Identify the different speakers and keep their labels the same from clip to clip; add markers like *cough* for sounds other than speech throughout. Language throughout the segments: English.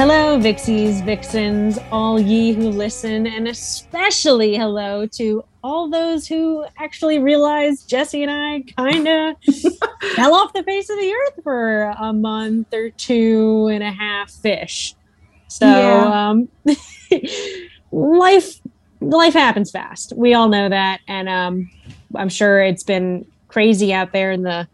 Speaker 1: Hello, Vixies, Vixens, all ye who listen, and especially hello to all those who actually realized Jesse and I kind of *laughs* fell off the face of the earth for a month or two and a half fish. So,
Speaker 2: Yeah.
Speaker 1: um, *laughs* life life happens fast. We all know that, and um, I'm sure it's been crazy out there in the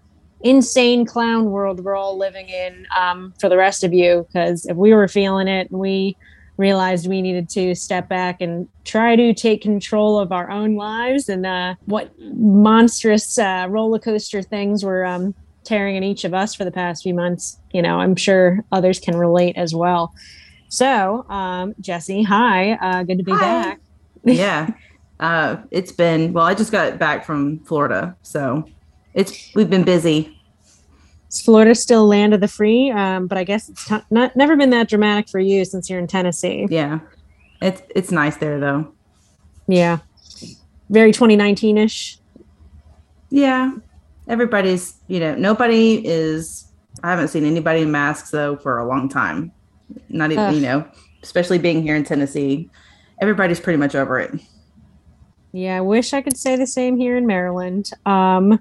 Speaker 1: insane clown world we're all living in um, for the rest of you. Because if we were feeling it, and we realized we needed to step back and try to take control of our own lives and uh, what monstrous uh, roller coaster things were um, tearing at each of us for the past few months. You know, I'm sure others can relate as well. So, um, Jesse, hi, uh, good to be
Speaker 2: Hi.
Speaker 1: back. *laughs*
Speaker 2: yeah. Uh, it's been well. I just got back from Florida, so it's we've been busy.
Speaker 1: Is Florida still land of the free? Um, but I guess it's t- not never been that dramatic for you since you're in Tennessee.
Speaker 2: Yeah, it's it's nice there though.
Speaker 1: Yeah, very 2019 ish.
Speaker 2: Yeah, everybody's you know nobody is. I haven't seen anybody in masks though for a long time. Not even
Speaker 1: Ugh.
Speaker 2: you know, especially being here in Tennessee. Everybody's pretty much over it.
Speaker 1: Yeah, I wish I could say the same here in Maryland. Um,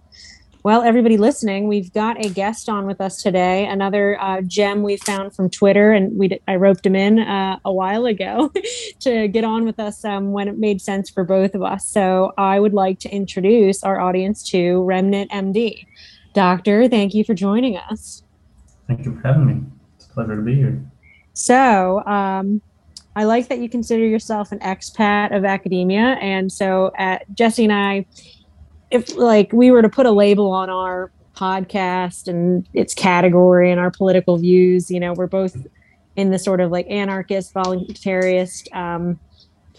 Speaker 1: well, everybody listening, we've got a guest on with us today. Another uh, gem we found from Twitter, and we I roped him in uh, a while ago *laughs* to get on with us um, when it made sense for both of us. So I would like to introduce our audience to Remnant MD. Doctor, thank you for joining us.
Speaker 3: Thank you for having me. It's a pleasure to be here.
Speaker 1: So, um, I like that you consider yourself an expat of academia. And so, at Jesse and I, if like we were to put a label on our podcast and its category and our political views, you know, we're both in the sort of like anarchist, voluntarist um,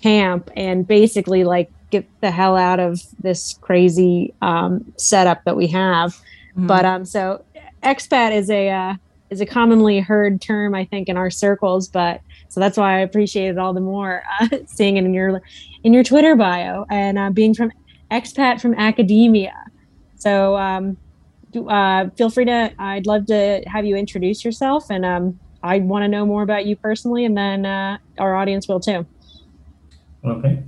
Speaker 1: camp, and basically like get the hell out of this crazy um, setup that we have. But um, so expat is a uh, is a commonly heard term, I think, in our circles. But so that's why I appreciate it all the more *laughs* uh, seeing it in your in your Twitter bio and uh, being from expat from academia. So um, uh, feel free to. I'd love to have you introduce yourself, and um, I want to know more about you personally, and then uh, our audience will too.
Speaker 3: Okay.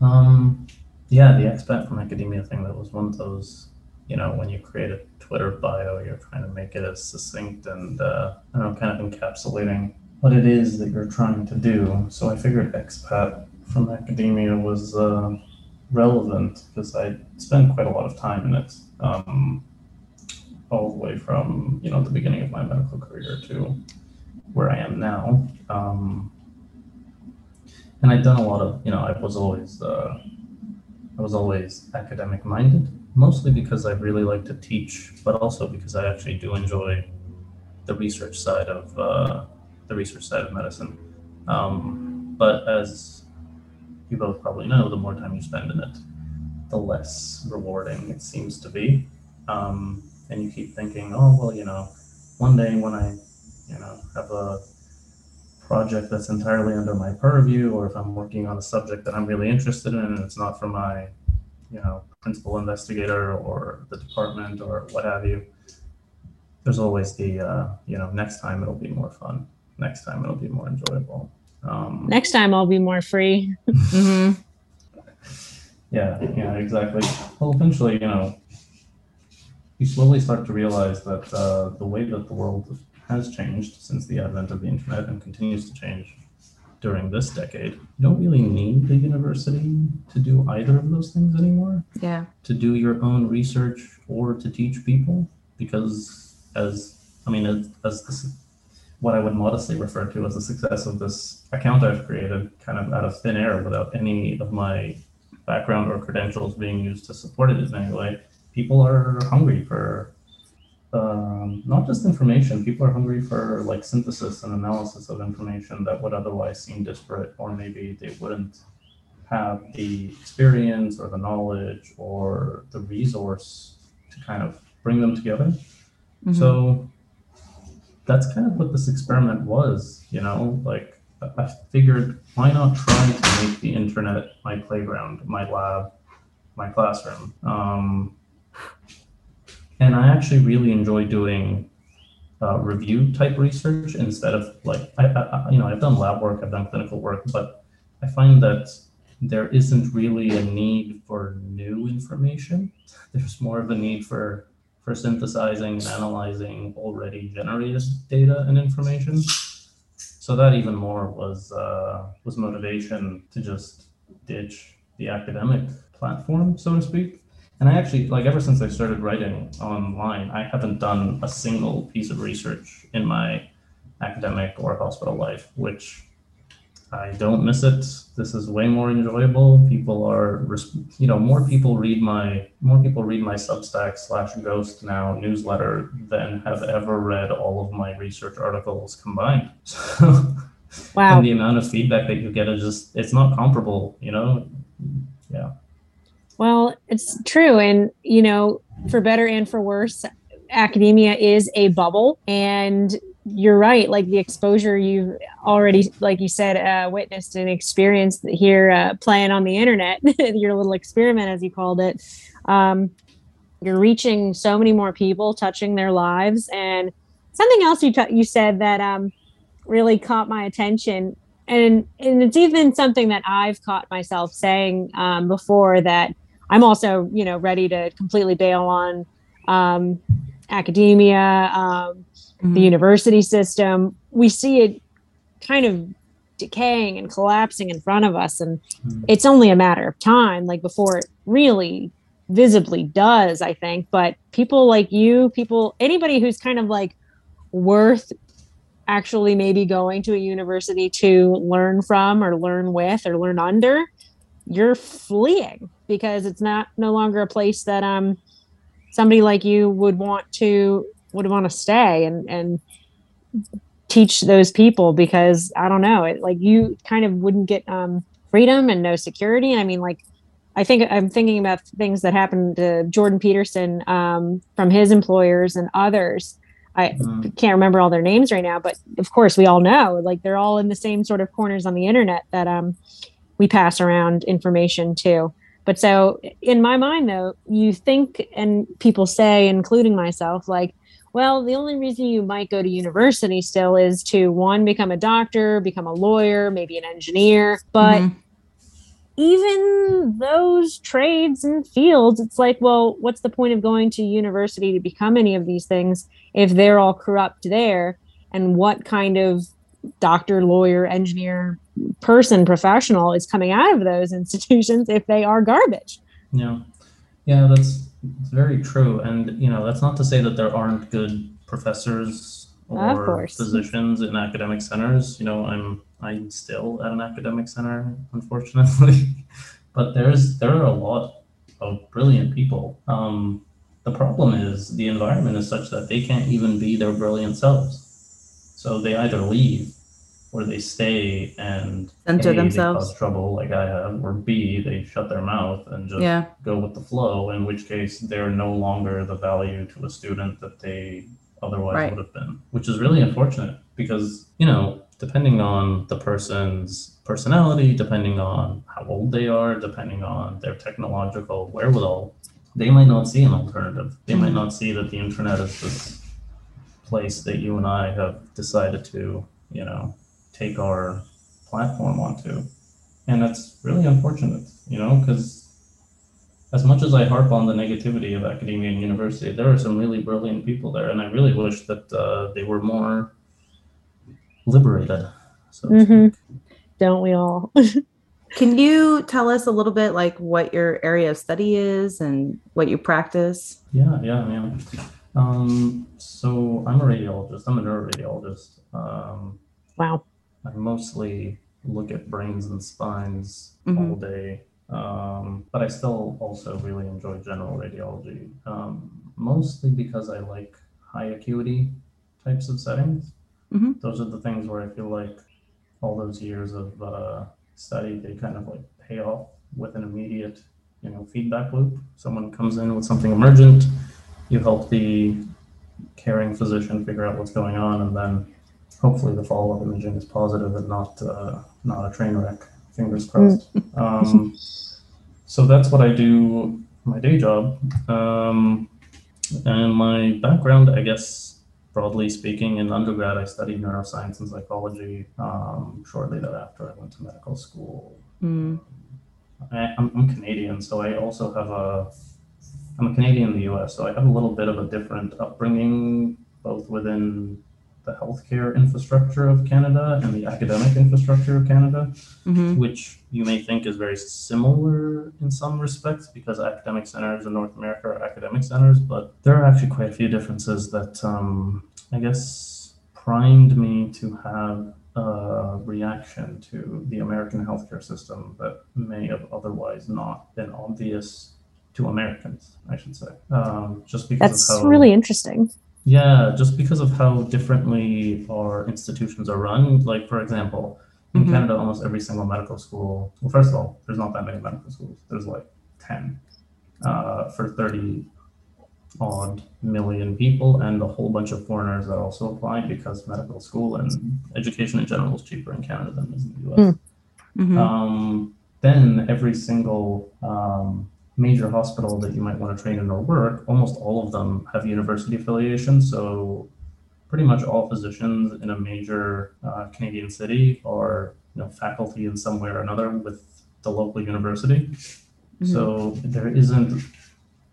Speaker 3: Um, yeah, the expat from academia thing, that was one of those, you know, when you create a Twitter bio, you're trying to make it as succinct and, uh, I know, kind of encapsulating what it is that you're trying to do. So I figured expat from academia was uh, relevant because I spent quite a lot of time in it, um, all the way from, you know, the beginning of my medical career to where I am now. Um, and I'd done a lot of, you know, I was always, uh, I was always academic minded, mostly because I really like to teach, but also because I actually do enjoy the research side of uh, the research side of medicine. Um, but as you both probably know, the more time you spend in it, the less rewarding it seems to be. Um, and you keep thinking, oh well, you know, one day when I, you know, have a project that's entirely under my purview, or if I'm working on a subject that I'm really interested in and it's not for my, you know, principal investigator or the department or what have you, there's always the, uh, you know, next time it'll be more fun. Next time it'll be more enjoyable. Um,
Speaker 1: Next time, I'll be more free.
Speaker 2: mm-hmm. *laughs*
Speaker 3: Yeah, yeah, exactly. Well, eventually, you know, you slowly start to realize that uh, the way that the world has changed since the advent of the internet and continues to change during this decade, you don't really need the university to do either of those things anymore.
Speaker 2: Yeah.
Speaker 3: To do your own research or to teach people, because as I mean, as, as this, what I would modestly refer to as the success of this account I've created, kind of out of thin air, without any of my background or credentials being used to support it in any way. People are hungry for um, not just information. People are hungry for like synthesis and analysis of information that would otherwise seem disparate, or maybe they wouldn't have the experience or the knowledge or the resource to kind of bring them together.
Speaker 2: Mhm.
Speaker 3: So that's kind of what this experiment was, you know, like I- figured why not try to make the internet my playground, my lab, my classroom. Um, and I actually really enjoy doing uh, review type research instead of like I, I, you know I've done lab work, I've done clinical work, but I find that there isn't really a need for new information. *laughs* There's more of a need for for synthesizing and analyzing already generated data and information. So that even more was uh, was motivation to just ditch the academic platform, so to speak, and I actually, like, ever since I started writing online, I haven't done a single piece of research in my academic or hospital life, which I don't miss it. This is way more enjoyable. People are, you know, more people read my more people read my Substack slash Ghost now newsletter than have ever read all of my research articles combined. *laughs* So,
Speaker 1: Wow.
Speaker 3: and the amount of feedback that you get is just it's not comparable. You know, yeah.
Speaker 1: Well, it's true. And, you know, for better and for worse, academia is a bubble. And you're right. Like the exposure you've already, like you said, uh, witnessed and experienced here uh, playing on the internet, *laughs* your little experiment, as you called it. Um, you're reaching so many more people, touching their lives. And something else you, t- you said that um, really caught my attention. And, and it's even something that I've caught myself saying um, before that I'm also, you know, ready to completely bail on um, academia, um, the university system. We see it kind of decaying and collapsing in front of us, and
Speaker 3: Mhm.
Speaker 1: it's only a matter of time, like before it really visibly does. I think, but people like you, people, anybody who's kind of like worth actually maybe going to a university to learn from or learn with or learn under you're fleeing because it's not no longer a place that um somebody like you would want to would want to stay and and teach those people because I don't know it like you kind of wouldn't get um freedom and no security I mean like I think I'm thinking about things that happened to Jordan Peterson um, from his employers and others. I
Speaker 3: Mhm.
Speaker 1: can't remember all their names right now, but of course we all know like they're all in the same sort of corners on the internet that um we pass around information to. But so in my mind though, you think and people say, including myself, like, well, the only reason you might go to university still is to one, become a doctor, become a lawyer, maybe an engineer. But
Speaker 2: Mhm.
Speaker 1: even those trades and fields, it's like, well, what's the point of going to university to become any of these things if they're all corrupt there? And what kind of doctor, lawyer, engineer, person, professional is coming out of those *laughs* institutions if they are garbage?
Speaker 3: Yeah, yeah, that's it's very true. And you know, that's not to say that there aren't good professors or physicians in academic centers. You know, I'm I'm still at an academic center, unfortunately, *laughs* but there's there are a lot of brilliant people. Um, the problem is the environment is such that they can't even be their brilliant selves. So they either leave or they stay and
Speaker 2: Center
Speaker 3: A, they
Speaker 2: themselves.
Speaker 3: cause trouble like I have, or B, they shut their mouth and just
Speaker 2: Yeah.
Speaker 3: go with the flow, in which case they're no longer the value to a student that they otherwise
Speaker 2: Right.
Speaker 3: would have been, which is really unfortunate because, you know, depending on the person's personality, depending on how old they are, depending on their technological wherewithal, they might not see an alternative. They might mm-hmm. not see that the internet is this place that you and I have decided to, you know, take our platform onto. And that's really unfortunate, you know, because as much as I harp on the negativity of academia and university, there are some really brilliant people there, and I really wish that uh, they were more liberated. So to
Speaker 1: Mhm. Don't we all? *laughs*
Speaker 2: Can you tell us a little bit like what your area of study is and what you practice?
Speaker 3: Yeah, yeah, yeah. Um, so I'm a radiologist. I'm a neuroradiologist. Um,
Speaker 1: wow.
Speaker 3: I mostly look at brains and spines
Speaker 2: Mhm.
Speaker 3: all day, um, but I still also really enjoy general radiology, um, mostly because I like high acuity types of settings.
Speaker 2: Mhm.
Speaker 3: Those are the things where I feel like all those years of uh, study they kind of like pay off with an immediate, you know, feedback loop. Someone comes in with something emergent, you help the caring physician figure out what's going on, and then hopefully the follow-up imaging is positive and not uh, not a train wreck. Fingers crossed. *laughs* Um, so that's what I do my day job. Um, and my background, I guess, broadly speaking, in undergrad, I studied neuroscience and psychology. Um, shortly thereafter, I went to medical school.
Speaker 2: Mm.
Speaker 3: I, I'm, I'm Canadian, so I also have a. I'm a Canadian in the U.S., so I have a little bit of a different upbringing, both within the healthcare infrastructure of Canada and the academic infrastructure of Canada,
Speaker 2: hmm
Speaker 3: which you may think is very similar in some respects because academic centers in North America are academic centers, but there are actually quite a few differences that um, I guess primed me to have a reaction to the American healthcare system that may have otherwise not been obvious to Americans, I should say. Um, just because
Speaker 1: That's
Speaker 3: of how
Speaker 1: really interesting.
Speaker 3: Yeah, just because of how differently our institutions are run. Like, for example, in
Speaker 2: Mhm.
Speaker 3: Canada, almost every single medical school, well, first of all, there's not that many medical schools. There's like 10 uh, for 30 odd million people, and a whole bunch of foreigners that also apply because medical school and education in general is cheaper in Canada than it is in the US.
Speaker 2: hmm
Speaker 3: Um, then every single um, major hospital that you might want to train in or work, almost all of them have university affiliation. So pretty much all physicians in a major uh, Canadian city are you know faculty in some way or another with the local university. So there isn't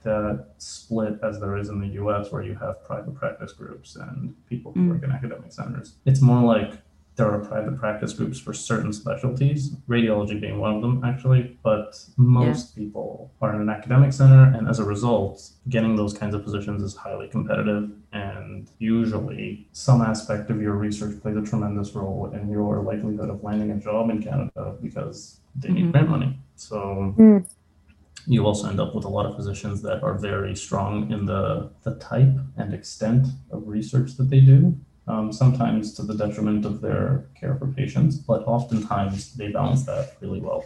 Speaker 3: that split as there is in the US where you have private practice groups and people who
Speaker 2: Mm.
Speaker 3: work in academic centers. It's more like there are private practice groups for certain specialties, radiology being one of them actually, but most people are in an academic center and as a result, getting those kinds of positions is highly competitive and usually some aspect of your research plays a tremendous role in your likelihood of landing a job in Canada because they need
Speaker 2: Mhm.
Speaker 3: grant money. So
Speaker 1: Mm.
Speaker 3: you also end up with a lot of physicians that are very strong in the, the type and extent of research that they do, um, sometimes to the detriment of their care for patients, but oftentimes they balance that really well.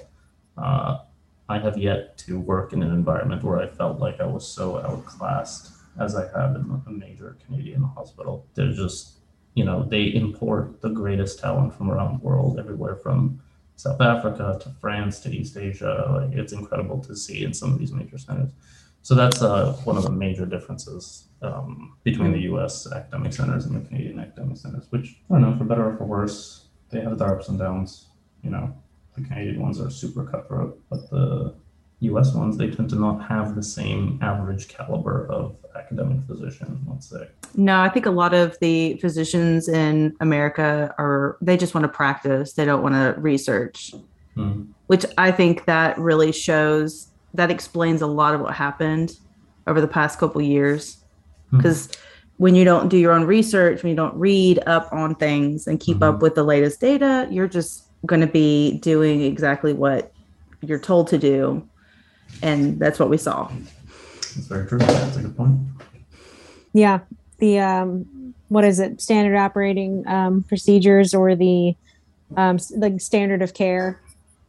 Speaker 3: Uh, I have yet to work in an environment where I felt like I was so outclassed as I have in a major Canadian hospital. They're just, you know, they import the greatest talent from around the world, everywhere from South Africa to France to East Asia. Like it's incredible to see in some of these major centers. So that's uh, one of the major differences um, between the U.S. academic centers and the Canadian academic centers. Which I don't know, for better or for worse, they have their ups and downs. You know, the Canadian ones are super cutthroat, but the U.S. ones they tend to not have the same average caliber of academic physician. Let's say.
Speaker 2: No, I think a lot of the physicians in America are they just want to practice. They don't want to research,
Speaker 3: Hmm.
Speaker 2: which I think that really shows that explains a lot of what happened over the past couple years.
Speaker 3: Hmm.
Speaker 2: Because when you don't do your own research, when you don't read up on things and keep up
Speaker 3: Mhm.
Speaker 2: with the latest data, you're just going to be doing exactly what you're told to do. And that's what we saw.
Speaker 3: That's very true. That's a good point.
Speaker 1: Yeah. The um what is it? Standard operating um procedures or the um like standard of care,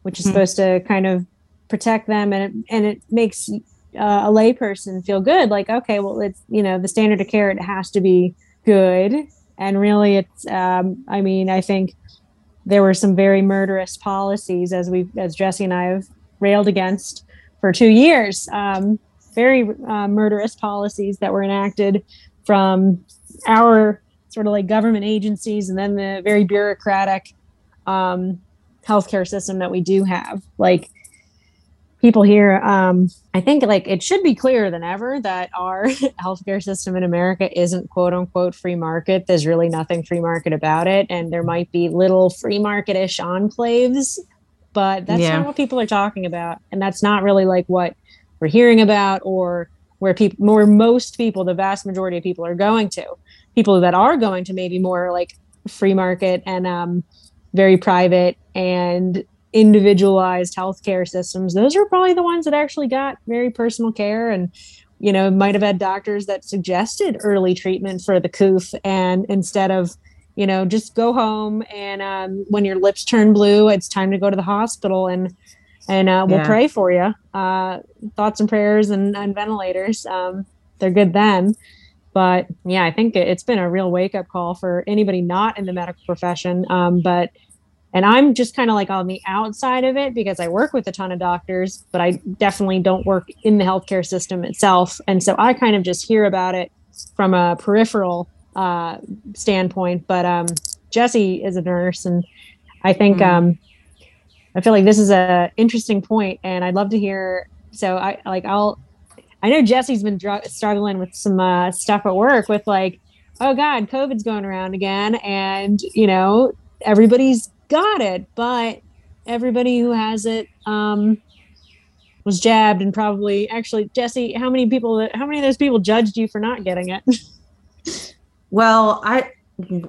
Speaker 1: which is
Speaker 2: Mhm.
Speaker 1: supposed to kind of protect them and it and it makes uh, a layperson feel good like okay well it's you know the standard of care it has to be good and really it's um i mean i think there were some very murderous policies as we as jesse and i have railed against for two years um very uh, murderous policies that were enacted from our sort of like government agencies and then the very bureaucratic um, healthcare system that we do have. Like people here, um, I think like it should be clearer than ever that our *laughs* healthcare system in America isn't quote unquote free market. There's really nothing free market about it. And there might be little free market-ish enclaves, but that's
Speaker 2: Yeah.
Speaker 1: not what people are talking about. And that's not really like what we're hearing about or where people more most people, the vast majority of people are going to. People that are going to maybe more like free market and um, very private and individualized healthcare systems those are probably the ones that actually got very personal care and you know might have had doctors that suggested early treatment for the coof and instead of you know just go home and um, when your lips turn blue it's time to go to the hospital and and uh, we'll
Speaker 2: Yeah.
Speaker 1: pray for you uh, thoughts and prayers and, and ventilators um, they're good then but yeah i think it- it's been a real wake-up call for anybody not in the medical profession um, but and i'm just kind of like on the outside of it because i work with a ton of doctors but i definitely don't work in the healthcare system itself and so i kind of just hear about it from a peripheral uh, standpoint, but um, Jesse is a nurse, and I think
Speaker 2: Mhm.
Speaker 1: um, I feel like this is a interesting point, and I'd love to hear. So I like I'll. I know Jesse's been dr- struggling with some uh, stuff at work with like, oh God, COVID's going around again, and you know everybody's got it, but everybody who has it um, was jabbed and probably actually Jesse. How many people? How many of those people judged you for not getting it? *laughs*
Speaker 2: Well, I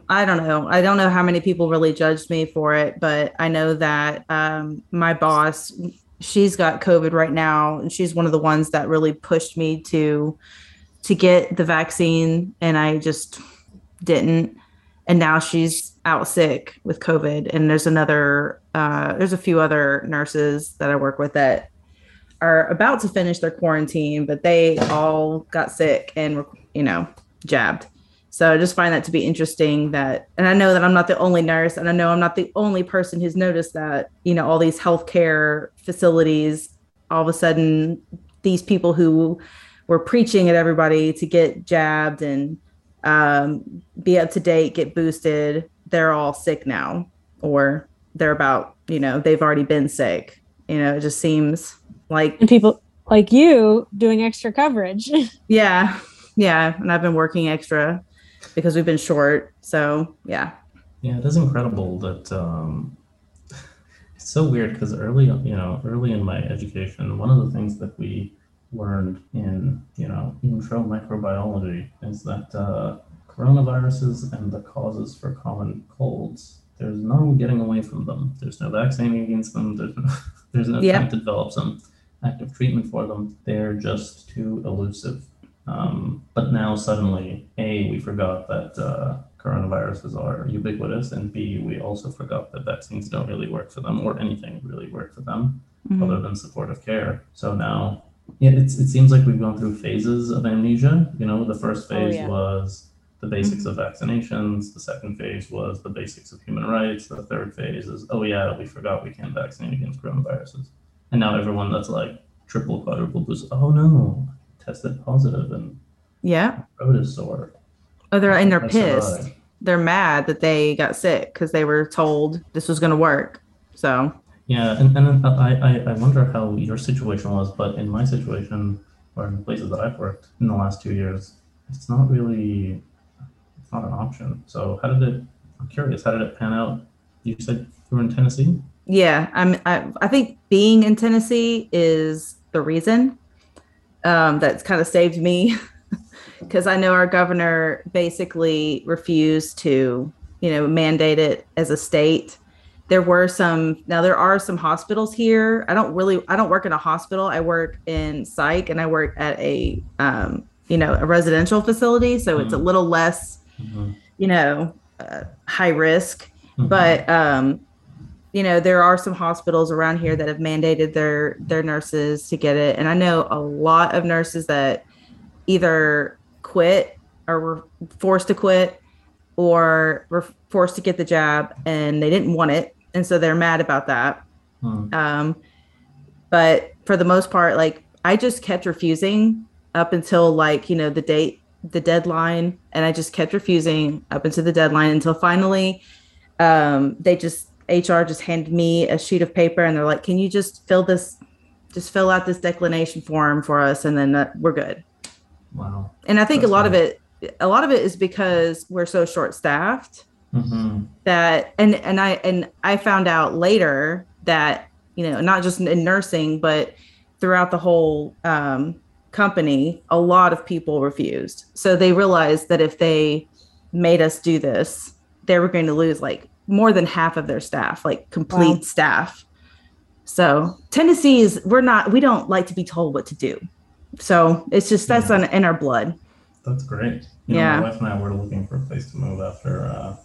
Speaker 2: I don't know. I don't know how many people really judged me for it, but I know that um, my boss, she's got COVID right now, and she's one of the ones that really pushed me to to get the vaccine, and I just didn't. And now she's out sick with COVID, and there's another, uh, there's a few other nurses that I work with that are about to finish their quarantine, but they all got sick and were, you know, jabbed. So I just find that to be interesting that, and I know that I'm not the only nurse, and I know I'm not the only person who's noticed that, you know, all these healthcare facilities, all of a sudden, these people who were preaching at everybody to get jabbed and um, be up to date, get boosted, they're all sick now, or they're about, you know, they've already been sick. You know, it just seems like,
Speaker 1: and people like you doing extra coverage. *laughs*
Speaker 2: yeah, yeah. And I've been working extra because we've been short. So, yeah.
Speaker 3: Yeah, it is incredible that um, it's so weird because early, you know, early in my education, one of the things that we learned in, you know, intro microbiology is that uh, coronaviruses and the causes for common colds, there's no getting away from them. There's no vaccine against them. There's no, *laughs* there's no
Speaker 2: Yeah.
Speaker 3: trying to develop some active treatment for them. They're just too elusive. Um, but now suddenly, A, we forgot that uh, coronaviruses are ubiquitous, and B, we also forgot that vaccines don't really work for them or anything really work for them other than supportive care. So now, yeah, it's, it seems like we've gone through phases of amnesia. You know, the first
Speaker 1: Oh,
Speaker 3: phase
Speaker 1: yeah.
Speaker 3: was the basics of vaccinations. The second phase was the basics of human rights. The third phase is, oh yeah, we forgot we can't vaccinate against coronaviruses. And now everyone that's like triple, quadruple boost, oh no, tested positive and
Speaker 2: Yeah.
Speaker 3: throat is sore.
Speaker 2: Oh, they're and they're
Speaker 3: I
Speaker 2: pissed.
Speaker 3: survived.
Speaker 2: They're mad that they got sick because they were told this was going to work. So
Speaker 3: Yeah, and, and uh, I, I, I wonder how your situation was, but in my situation, or in places that I've worked in the last two years, it's not really, not an option. So how did it, I'm curious, how did it pan out? You said you were in Tennessee?
Speaker 2: yeah, I'm. I, I think being in Tennessee is the reason um, that's kind of saved me *laughs* because I know our governor basically refused to, you know, mandate it as a state. There were some. Now there are some hospitals here. I don't really. I don't work in a hospital. I work in psych, and I work at a, um, you know, a residential facility. So it's a
Speaker 3: Mhm.
Speaker 2: little less,
Speaker 3: Mhm.
Speaker 2: you know, uh, high risk
Speaker 3: Mhm.
Speaker 2: but um you know there are some hospitals around here that have mandated their their nurses to get it and i know a lot of nurses that either quit or were forced to quit or were forced to get the jab and they didn't want it and so they're mad about that
Speaker 3: Hmm.
Speaker 2: um but for the most part like i just kept refusing up until like you know the date the deadline and i just kept refusing up until the deadline until finally um they just hr just handed me a sheet of paper and they're like can you just fill this just fill out this declination form for us and then uh, we're good.
Speaker 3: Wow.
Speaker 2: and i think
Speaker 3: That's
Speaker 2: a lot of it a lot of it is because we're so short staffed
Speaker 3: hmm
Speaker 2: that and and i and i found out later that you know not just in nursing but throughout the whole um, company a lot of people refused so they realized that if they made us do this they were going to lose like more than half of their staff like complete
Speaker 1: Wow.
Speaker 2: staff so tennessee is we're not we don't like to be told what to do so it's just that's
Speaker 3: Yeah.
Speaker 2: on, in our blood
Speaker 3: That's great. You know,
Speaker 2: Yeah.
Speaker 3: my wife and I were looking for a place to move after. Uh,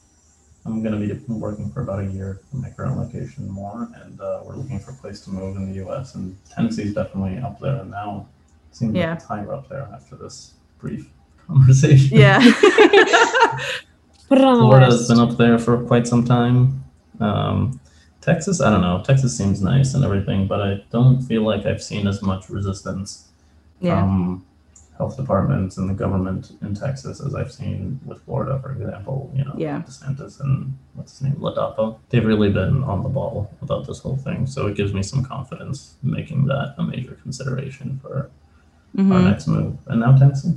Speaker 3: I'm going to be working for about a year in my current location more, and uh, we're looking for a place to move in the U.S. And Tennessee's definitely up there, and now it seems
Speaker 2: Yeah.
Speaker 3: like higher up there after this brief *laughs* conversation.
Speaker 2: yeah
Speaker 1: Put it on the
Speaker 3: Florida's been up there for quite some time. Um, Texas, I don't know. Texas seems nice and everything, but I don't feel like I've seen as much resistance
Speaker 2: yeah
Speaker 3: from health departments and the government in Texas, as I've seen with Florida, for example, you know,
Speaker 2: Yeah.
Speaker 3: DeSantis and what's his name, Ladapo, they've really been on the ball about this whole thing. So it gives me some confidence making that a major consideration for our
Speaker 2: Mhm.
Speaker 3: next move. And now Texas.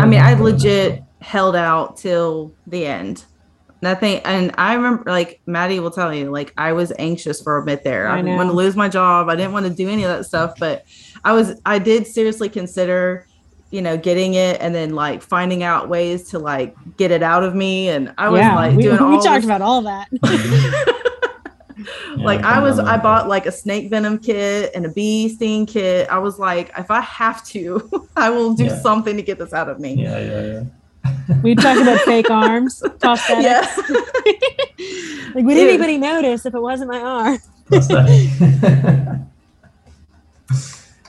Speaker 2: I mean, I legit held out till the end. Nothing, and I remember, like Maddie will tell you, like I was anxious for a bit there. I,
Speaker 1: I
Speaker 2: didn't want to lose my job. I didn't want to do any of that stuff, but I was, I did seriously consider, you know, getting it and then like finding out ways to like get it out of me. And I was
Speaker 1: yeah,
Speaker 2: like
Speaker 1: we,
Speaker 2: doing
Speaker 1: we
Speaker 2: all
Speaker 1: talked
Speaker 2: this-
Speaker 1: about all that. *laughs* *laughs*
Speaker 2: like I was, I bought like a snake venom kit and a bee sting kit. I was like, if I have to, *laughs* I will do
Speaker 3: Yeah.
Speaker 2: something to get this out of me.
Speaker 3: Yeah, yeah, yeah. *laughs*
Speaker 1: we talked about fake arms, prosthetics.
Speaker 2: Yeah. *laughs*
Speaker 1: Like, would
Speaker 2: Dude.
Speaker 1: anybody notice if it wasn't my arm?
Speaker 3: Prosthetic.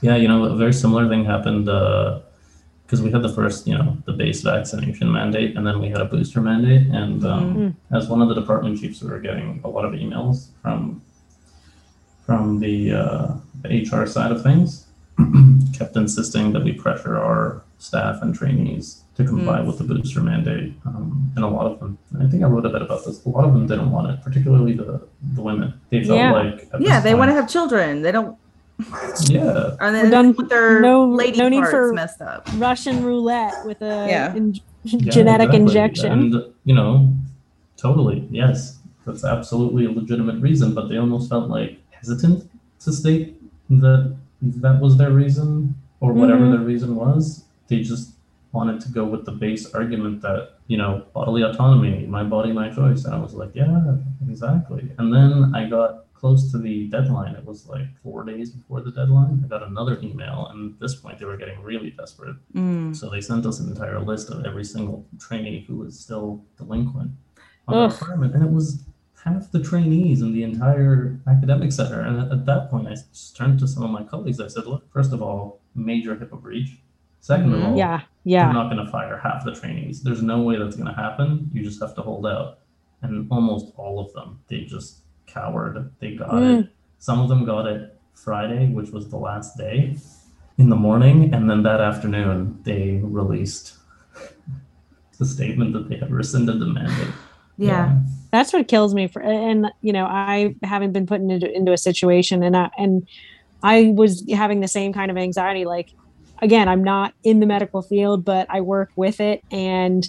Speaker 3: yeah, you know, a very similar thing happened uh, because we had the first, you know, the base vaccination mandate, and then we had a booster mandate. And um, as one of the department chiefs, we were getting a lot of emails from from the, uh, the HR side of things, *clears throat* kept insisting that we pressure our staff and trainees to comply with the booster mandate. Um, and a lot of them, and I think I wrote a bit about this, a lot of them didn't want it, particularly the, the women. They felt
Speaker 1: Yeah.
Speaker 3: like,
Speaker 2: Yeah, they want to have children. They don't,
Speaker 3: yeah,
Speaker 2: and
Speaker 1: We're
Speaker 2: then
Speaker 1: done-
Speaker 2: with their
Speaker 1: no-
Speaker 2: lady
Speaker 1: no need
Speaker 2: parts
Speaker 1: for-
Speaker 2: messed up.
Speaker 1: Russian roulette with a
Speaker 2: Yeah.
Speaker 1: in-
Speaker 3: Yeah, *laughs*
Speaker 1: genetic
Speaker 3: exactly.
Speaker 1: injection.
Speaker 3: And, you know, totally, yes, that's absolutely a legitimate reason, but they almost felt like hesitant to state that that was their reason or whatever
Speaker 1: Mhm.
Speaker 3: their reason was. They just wanted to go with the base argument that, you know, bodily autonomy, my body, my choice. And I was like, yeah, exactly. And then I got close to the deadline. It was like four days before the deadline. I got another email, and at this point, they were getting really desperate.
Speaker 2: Mm.
Speaker 3: So they sent us an entire list of every single trainee who was still delinquent on the requirement, and it was half the trainees in the entire academic center. And at, at that point, I just turned to some of my colleagues. I said, "Look, first of all, major HIPAA breach. 2nd of
Speaker 2: Mhm.
Speaker 3: all,
Speaker 1: Yeah, yeah, you're
Speaker 3: not going to fire half the trainees. There's no way that's going to happen. You just have to hold out." And almost all of them, they just cowered. They got
Speaker 1: Mm.
Speaker 3: it. Some of them got it Friday, which was the last day in the morning, and then that afternoon they released the statement that they had rescinded the mandate.
Speaker 2: Yeah.
Speaker 1: That's what kills me for and you know, I haven't been put into into a situation and I and I was having the same kind of anxiety like again, I'm not in the medical field, but I work with it and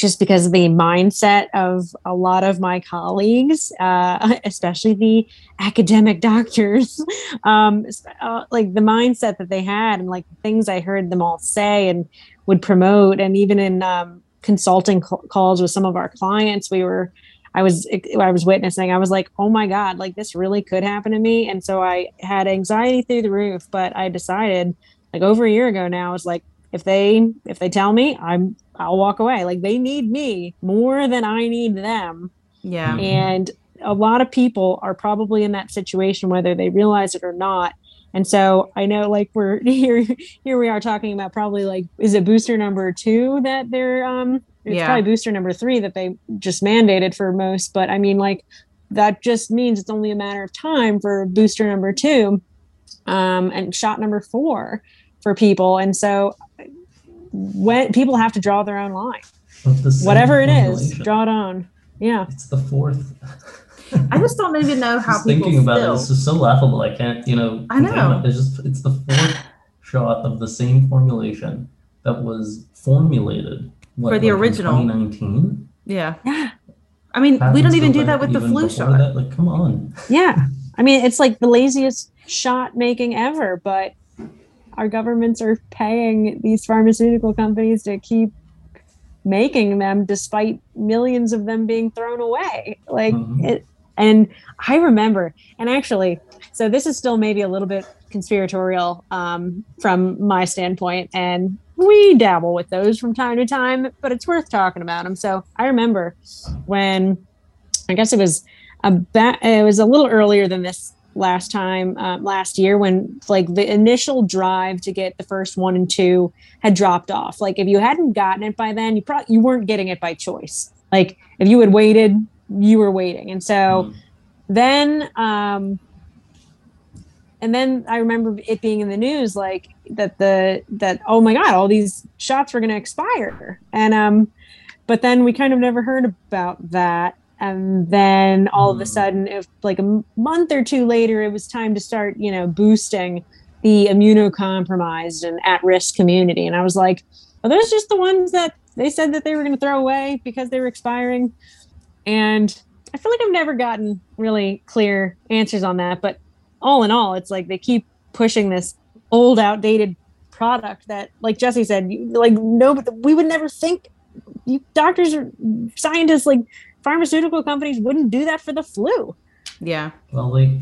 Speaker 1: just because the mindset of a lot of my colleagues, uh, *laughs* especially the academic doctors, *laughs* um, uh, like the mindset that they had and like things I heard them all say and would promote, and even in um, consulting calls with some of our clients, we were, I was, I was witnessing. I was like, oh my god, like this really could happen to me, and so I had anxiety through the roof. But I decided, like over a year ago now, it's like if they if they tell me i'm i'll walk away like they need me more than i need them
Speaker 2: Yeah.
Speaker 3: Mhm.
Speaker 1: and a lot of people are probably in that situation whether they realize it or not and so i know like we're *laughs* here here we are talking about probably like is it booster number two that they're um it's
Speaker 2: Yeah.
Speaker 1: probably booster number three that they just mandated for most but i mean like that just means it's only a matter of time for booster number two um and shot number four for people and so when people have to draw their own line
Speaker 3: But the
Speaker 1: whatever it is draw it on yeah
Speaker 3: It's the fourth.
Speaker 2: I just don't even know how
Speaker 3: Just
Speaker 2: people
Speaker 3: thinking about
Speaker 2: still.
Speaker 3: it, it's just so laughable. I can't, you know.
Speaker 2: I know.
Speaker 3: it. It's just it's the fourth shot of the same formulation that was formulated what,
Speaker 2: For the
Speaker 3: like,
Speaker 2: original.
Speaker 3: 2019.
Speaker 2: yeah.
Speaker 1: yeah
Speaker 2: I mean, we don't even
Speaker 3: go
Speaker 2: do that with the flu shot.
Speaker 3: That. Like, come on.
Speaker 1: Yeah. I mean, it's like the laziest shot making ever, but our governments are paying these pharmaceutical companies to keep making them despite millions of them being thrown away. Like
Speaker 3: Mhm.
Speaker 1: it and I remember, and actually, so this is still maybe a little bit conspiratorial um, from my standpoint, and we dabble with those from time to time, but it's worth talking about them. So I remember when I guess it was about it was a little earlier than this last time um, last year when like the initial drive to get the first one and two had dropped off. Like if you hadn't gotten it by then you probably you weren't getting it by choice. Like if you had waited you were waiting. And so
Speaker 3: Mm.
Speaker 1: then um and then I remember it being in the news like that the that oh my god all these shots were going to expire. And um but then we kind of never heard about that and then all of a
Speaker 3: Hmm.
Speaker 1: sudden if like a m- month or two later it was time to start you know boosting the immunocompromised and at-risk community and I was like are those just the ones that they said that they were going to throw away because they were expiring and I feel like I've never gotten really clear answers on that but all in all, it's like they keep pushing this old, outdated product that, like Jesse said, like no, we would never think. You doctors or scientists, like pharmaceutical companies, wouldn't do that for the flu.
Speaker 2: Yeah.
Speaker 3: Well, they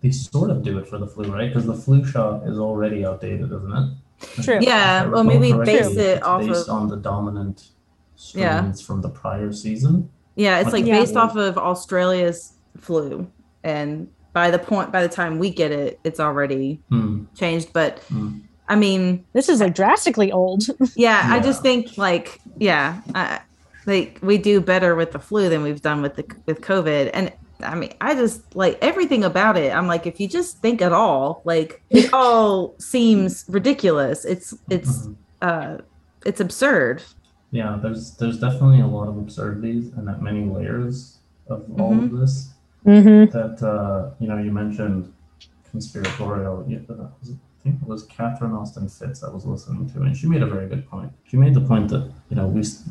Speaker 3: they sort of do it for the flu, right? Because the flu shot is already outdated, isn't it?
Speaker 1: True.
Speaker 2: Yeah, well, maybe
Speaker 3: correctly,
Speaker 2: base it off
Speaker 3: based
Speaker 2: of-
Speaker 3: on the dominant
Speaker 2: Yeah.
Speaker 3: strains from the prior season.
Speaker 2: Yeah, it's like
Speaker 1: Yeah.
Speaker 2: based off of Australia's flu. And by the point by the time we get it, it's already
Speaker 3: Hmm.
Speaker 2: changed. But
Speaker 3: Hmm.
Speaker 2: I mean,
Speaker 1: This is like drastically old.
Speaker 2: yeah, I just think like, yeah, I, like we do better with the flu than we've done with the with COVID. And I mean, I just like everything about it. I'm like, if you just think at all, like it *laughs* all seems ridiculous. It's it's
Speaker 3: Mhm.
Speaker 2: uh it's absurd.
Speaker 3: Yeah, there's there's definitely a lot of absurdities and that many layers of all
Speaker 2: Mm-hmm.
Speaker 3: of this.
Speaker 1: Mm-hmm.
Speaker 3: That uh, you know, you mentioned conspiratorial. yeah, uh, was I think it was Catherine Austin Fitts I was listening to, and she made a very good point. She made the point that you know we s-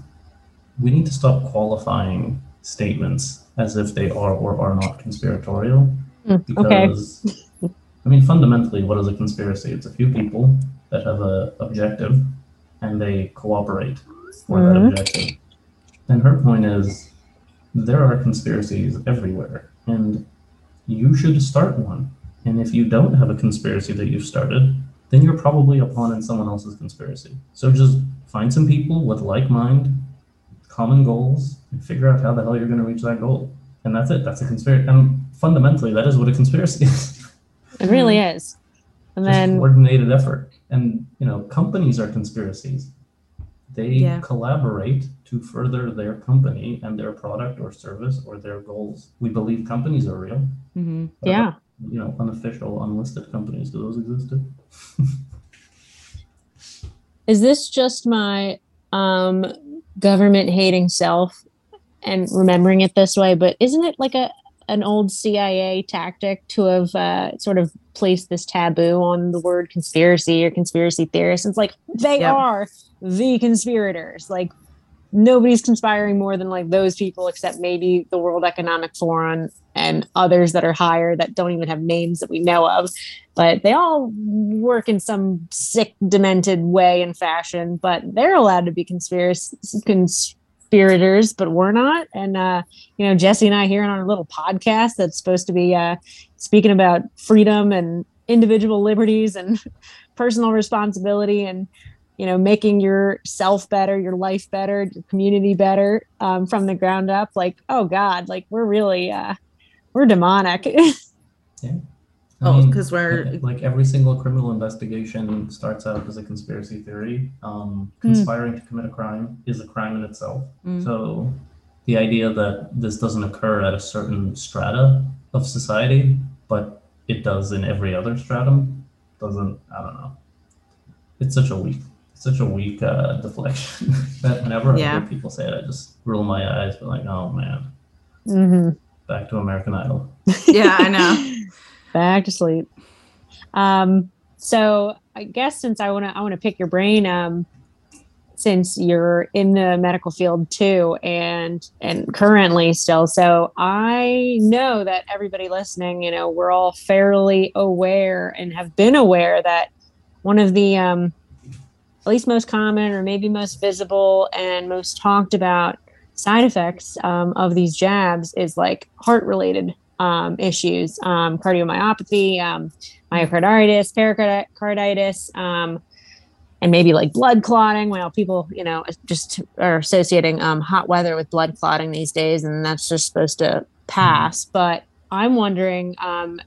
Speaker 3: we need to stop qualifying statements as if they are or are not conspiratorial.
Speaker 1: Mm, okay.
Speaker 3: Because I mean, fundamentally, what is a conspiracy? It's a few people that have a objective, and they cooperate for that
Speaker 1: Mhm.
Speaker 3: objective. And her point is, there are conspiracies everywhere, and you should start one. And if you don't have a conspiracy that you've started, then you're probably a pawn in someone else's conspiracy. So just find some people with like mind, common goals, and figure out how the hell you're going to reach that goal. And that's it. That's a conspiracy. And fundamentally, that is what a conspiracy *laughs* is.
Speaker 1: It really is. And
Speaker 3: Just
Speaker 1: then
Speaker 3: coordinated effort. And you know, companies are conspiracies. They
Speaker 2: Yeah.
Speaker 3: collaborate to further their company and their product or service or their goals. We believe companies are real.
Speaker 2: Mm-hmm.
Speaker 1: Yeah.
Speaker 3: you know, unofficial, unlisted companies. Do those exist? *laughs*
Speaker 1: Is this just my um government hating self and remembering it this way? But isn't it like a an old CIA tactic to have uh, sort of placed this taboo on the word conspiracy or conspiracy theorists? It's like they
Speaker 2: Yep.
Speaker 1: are the conspirators. Like nobody's conspiring more than like those people, except maybe the World Economic Forum and others that are higher that don't even have names that we know of but they all work in some sick, demented way and fashion. But they're allowed to be conspirac- conspirators, but we're not. And uh, you know, Jesse and I here on our little podcast that's supposed to be uh, speaking about freedom and individual liberties and *laughs* personal responsibility and you know making yourself better your life better your community better um, from the ground up like oh god like we're really uh we're demonic *laughs*
Speaker 3: I
Speaker 2: Oh, because we're-
Speaker 3: like- like every single criminal investigation starts out as a conspiracy theory. Um,
Speaker 1: Hmm.
Speaker 3: conspiring to commit a crime is a crime in itself.
Speaker 2: Mm.
Speaker 3: So the idea that this doesn't occur at a certain strata of society, but it does in every other stratum, doesn't. I don't know. It's such a weak, such a weak uh, *laughs* deflection that whenever I
Speaker 2: Yeah.
Speaker 3: hear people say it, I just roll my eyes, but like, oh man,
Speaker 1: hmm
Speaker 3: back to American Idol. *laughs*
Speaker 2: Yeah, I know. *laughs*
Speaker 1: back to sleep um so i guess since i want to i want to pick your brain um since you're in the medical field too and and currently still so i know that everybody listening you know we're all fairly aware and have been aware that one of the um at least most common or maybe most visible and most talked about side effects um, of these jabs is like heart related um, issues, um, cardiomyopathy, um, myocarditis, pericarditis, um, and maybe like blood clotting. Well, people, you know, just are associating um, hot weather with blood clotting these days, and that's just supposed to pass. But I'm wondering, um,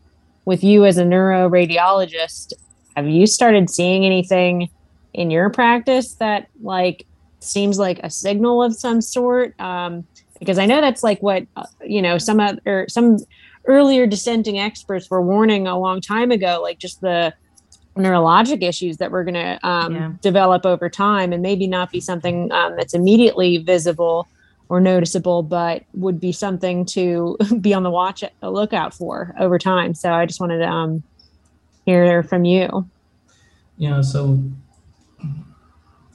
Speaker 1: with you as a neuroradiologist, have you started seeing anything in your practice that like seems like a signal of some sort? Um, because I know that's like what uh, you know some other some earlier dissenting experts were warning a long time ago, like just the neurologic issues that we're going to um,
Speaker 2: Yeah.
Speaker 1: develop over time and maybe not be something um, that's immediately visible or noticeable, but would be something to *laughs* be on the watch, a lookout for over time. So I just wanted to um, hear from you.
Speaker 3: Yeah, so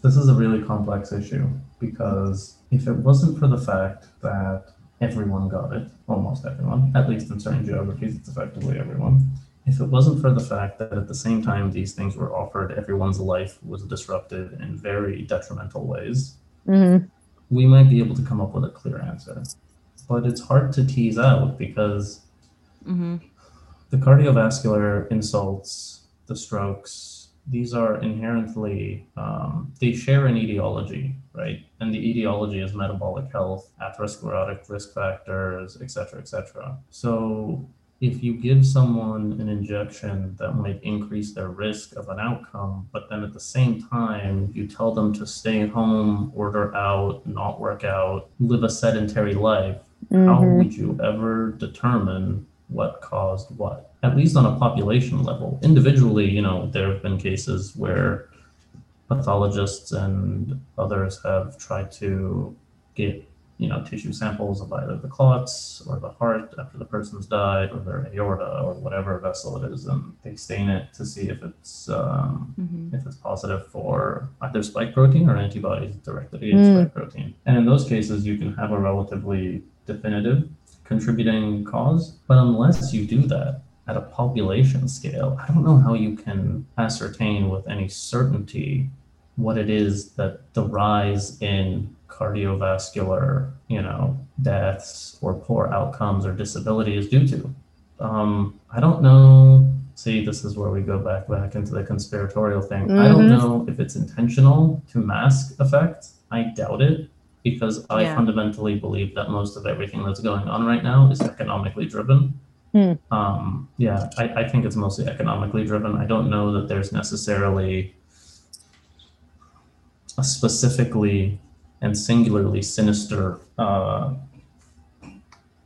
Speaker 3: this is a really complex issue because if it wasn't for the fact that everyone got it, almost everyone, at least in certain geographies, it's effectively everyone. If it wasn't for the fact that at the same time these things were offered, everyone's life was disrupted in very detrimental ways,
Speaker 1: hmm
Speaker 3: we might be able to come up with a clear answer. But it's hard to tease out because
Speaker 2: Mm-hmm.
Speaker 3: the cardiovascular insults, the strokes, these are inherently, um, they share an etiology, right? And the etiology is metabolic health, atherosclerotic risk factors, et cetera, et cetera. So if you give someone an injection that might increase their risk of an outcome, but then at the same time, you tell them to stay home, order out, not work out, live a sedentary life, how
Speaker 1: hmm
Speaker 3: would you ever determine what caused what at least on a population level individually you know there have been cases where pathologists and others have tried to get you know tissue samples of either the clots or the heart after the person's died or their aorta or whatever vessel it is and they stain it to see if it's um,
Speaker 2: Mm-hmm.
Speaker 3: if it's positive for either spike protein or antibodies directed against
Speaker 1: Mm.
Speaker 3: spike protein. And in those cases, you can have a relatively definitive contributing cause. But unless you do that at a population scale, I don't know how you can ascertain with any certainty what it is that the rise in cardiovascular, you know, deaths or poor outcomes or disability is due to. Um, I don't know. See, this is where we go back back into the conspiratorial thing. I don't
Speaker 1: Mhm.
Speaker 3: know if it's intentional to mask effects. I doubt it because I
Speaker 2: Yeah.
Speaker 3: fundamentally believe that most of everything that's going on right now is economically driven.
Speaker 1: Hmm.
Speaker 3: Um, yeah, I, I think it's mostly economically driven. I don't know that there's necessarily a specifically and singularly sinister uh,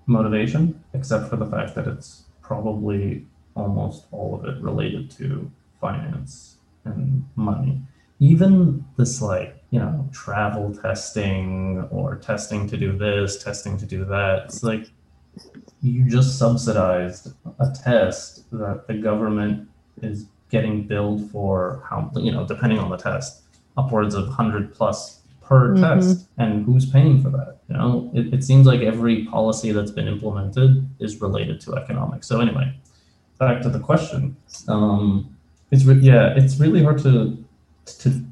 Speaker 3: motivation, except for the fact that it's probably almost all of it related to finance and money. Even this, like, you know, travel testing or testing to do this, testing to do that, it's like you just subsidized a test that the government is getting billed for how, you know, depending on the test, upwards of 100 plus per
Speaker 1: Mhm.
Speaker 3: test. And who's paying for that? You know, it, it seems like every policy that's been implemented is related to economics. So, anyway, back to the question. Um, it's re- yeah, it's really hard to to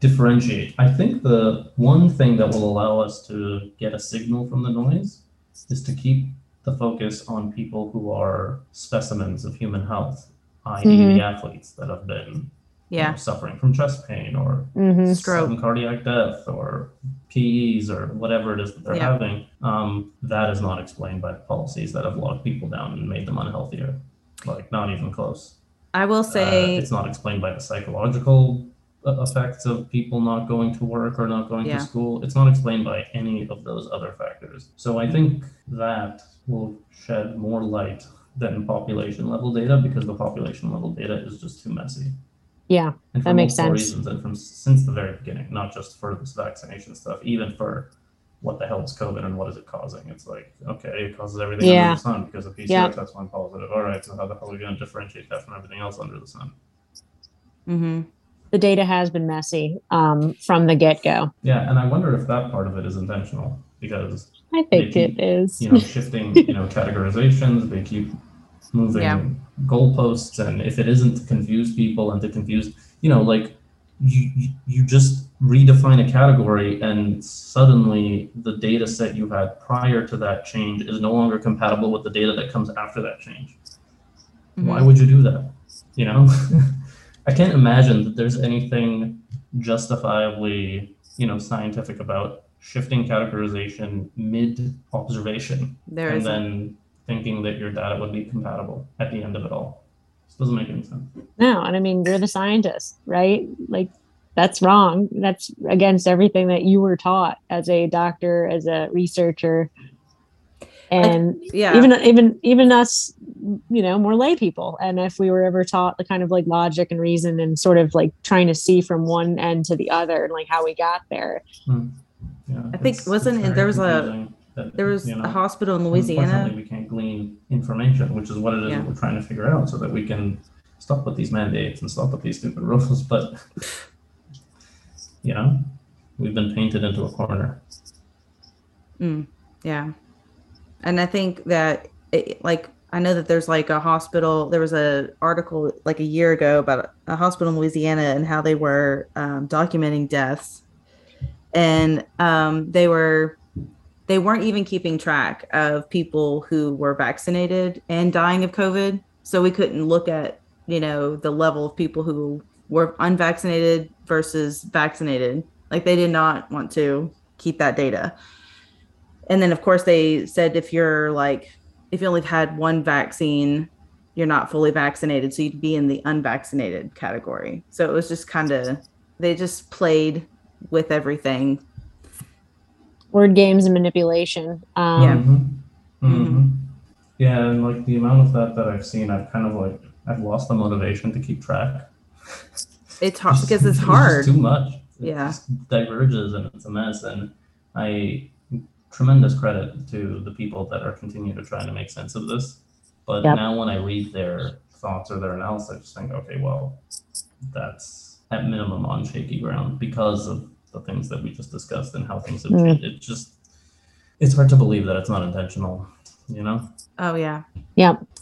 Speaker 3: differentiate. I think the one thing that will allow us to get a signal from the noise is to keep the focus on people who are specimens of human health, i.e.,
Speaker 1: Mhm.
Speaker 3: the athletes that have been you know, suffering from chest pain or
Speaker 1: hmm
Speaker 2: Stroke.
Speaker 3: cardiac death or PEs or whatever it is that they're
Speaker 2: Yeah.
Speaker 3: having, um, that is not explained by the policies that have locked people down and made them unhealthier. Like, not even close.
Speaker 2: I will
Speaker 3: Uh,
Speaker 2: say,
Speaker 3: it's not explained by the psychological uh, effects of people not going to work or not going
Speaker 2: Yeah.
Speaker 3: to school. It's not explained by any of those other factors. So I think that will shed more light than population level data because the population level data is just too messy.
Speaker 1: Yeah.
Speaker 3: And
Speaker 1: That makes
Speaker 3: multiple
Speaker 1: sense.
Speaker 3: reasons, and from since the very beginning, not just for this vaccination stuff, even for what the hell is COVID and what is it causing? It's like, okay, it causes everything
Speaker 1: Yeah.
Speaker 3: under the sun because a PCR
Speaker 1: Yeah.
Speaker 3: test went positive. All right, so how the hell are we going to differentiate that from everything else under the sun?
Speaker 2: hmm
Speaker 1: The data has been messy um, from the get go.
Speaker 3: Yeah, and I wonder if that part of it is intentional because
Speaker 1: I think
Speaker 3: They
Speaker 1: it
Speaker 3: keep,
Speaker 1: is.
Speaker 3: you know shifting you know *laughs* categorizations. They keep moving
Speaker 2: Yeah.
Speaker 3: goalposts, and if it isn't to confuse people and to confuse, you know, like you you- you just redefine a category, and suddenly the data set you had prior to that change is no longer compatible with the data that comes after that change. Why would you do that? You know, *laughs* I can't imagine that there's anything justifiably, you know, scientific about shifting categorization mid observation
Speaker 2: there
Speaker 3: and then thinking that your data would be compatible at the end of it all. This doesn't make any sense.
Speaker 1: No, and I mean you're the scientist, right? Like that's wrong. That's against everything that you were taught as a doctor, as a researcher. And
Speaker 2: Yeah.
Speaker 1: even even even us you know more lay people and if we were ever taught the kind of like logic and reason and sort of like trying to see from one end to the other and like how we got there
Speaker 3: Yeah,
Speaker 2: I think-
Speaker 3: it's-
Speaker 2: wasn't it- there was a-
Speaker 3: that,
Speaker 2: there was
Speaker 3: you know,
Speaker 2: a hospital in Louisiana.
Speaker 3: Unfortunately, we can't glean information, which is what it is
Speaker 2: Yeah.
Speaker 3: we're trying to figure out, so that we can stop with these mandates and stop with these stupid *laughs* rules. But you know, we've been painted into a corner.
Speaker 2: Mm, yeah. And I think that it, like I know that there's like a hospital there was a article like a year ago about a hospital in Louisiana and how they were um, documenting deaths. And um, they were they weren't even keeping track of people who were vaccinated and dying of COVID. So we couldn't look at you know the level of people who were unvaccinated versus vaccinated. Like they did not want to keep that data and then of course they said if you're like if you only had one vaccine you're not fully vaccinated so you'd be in the unvaccinated category so it was just kind of they just played with everything
Speaker 1: word games and manipulation um
Speaker 2: Yeah.
Speaker 3: Mhm.
Speaker 2: Mhm.
Speaker 3: Mhm. Yeah, and like the amount of that that I've seen, I've kind of like I've lost the motivation to keep track.
Speaker 2: it's *laughs* hard because it's
Speaker 3: just
Speaker 2: hard
Speaker 3: too much. It
Speaker 2: Yeah.
Speaker 3: just diverges and it's a mess. And I tremendous credit to the people that are continuing to try to make sense of this. But
Speaker 1: Yep.
Speaker 3: now when I read their thoughts or their analysis, I just think, okay, well, that's at minimum on shaky ground because of the things that we just discussed and how things have
Speaker 1: Mm.
Speaker 3: changed. It just it's hard to believe that it's not intentional, you know?
Speaker 2: oh yeah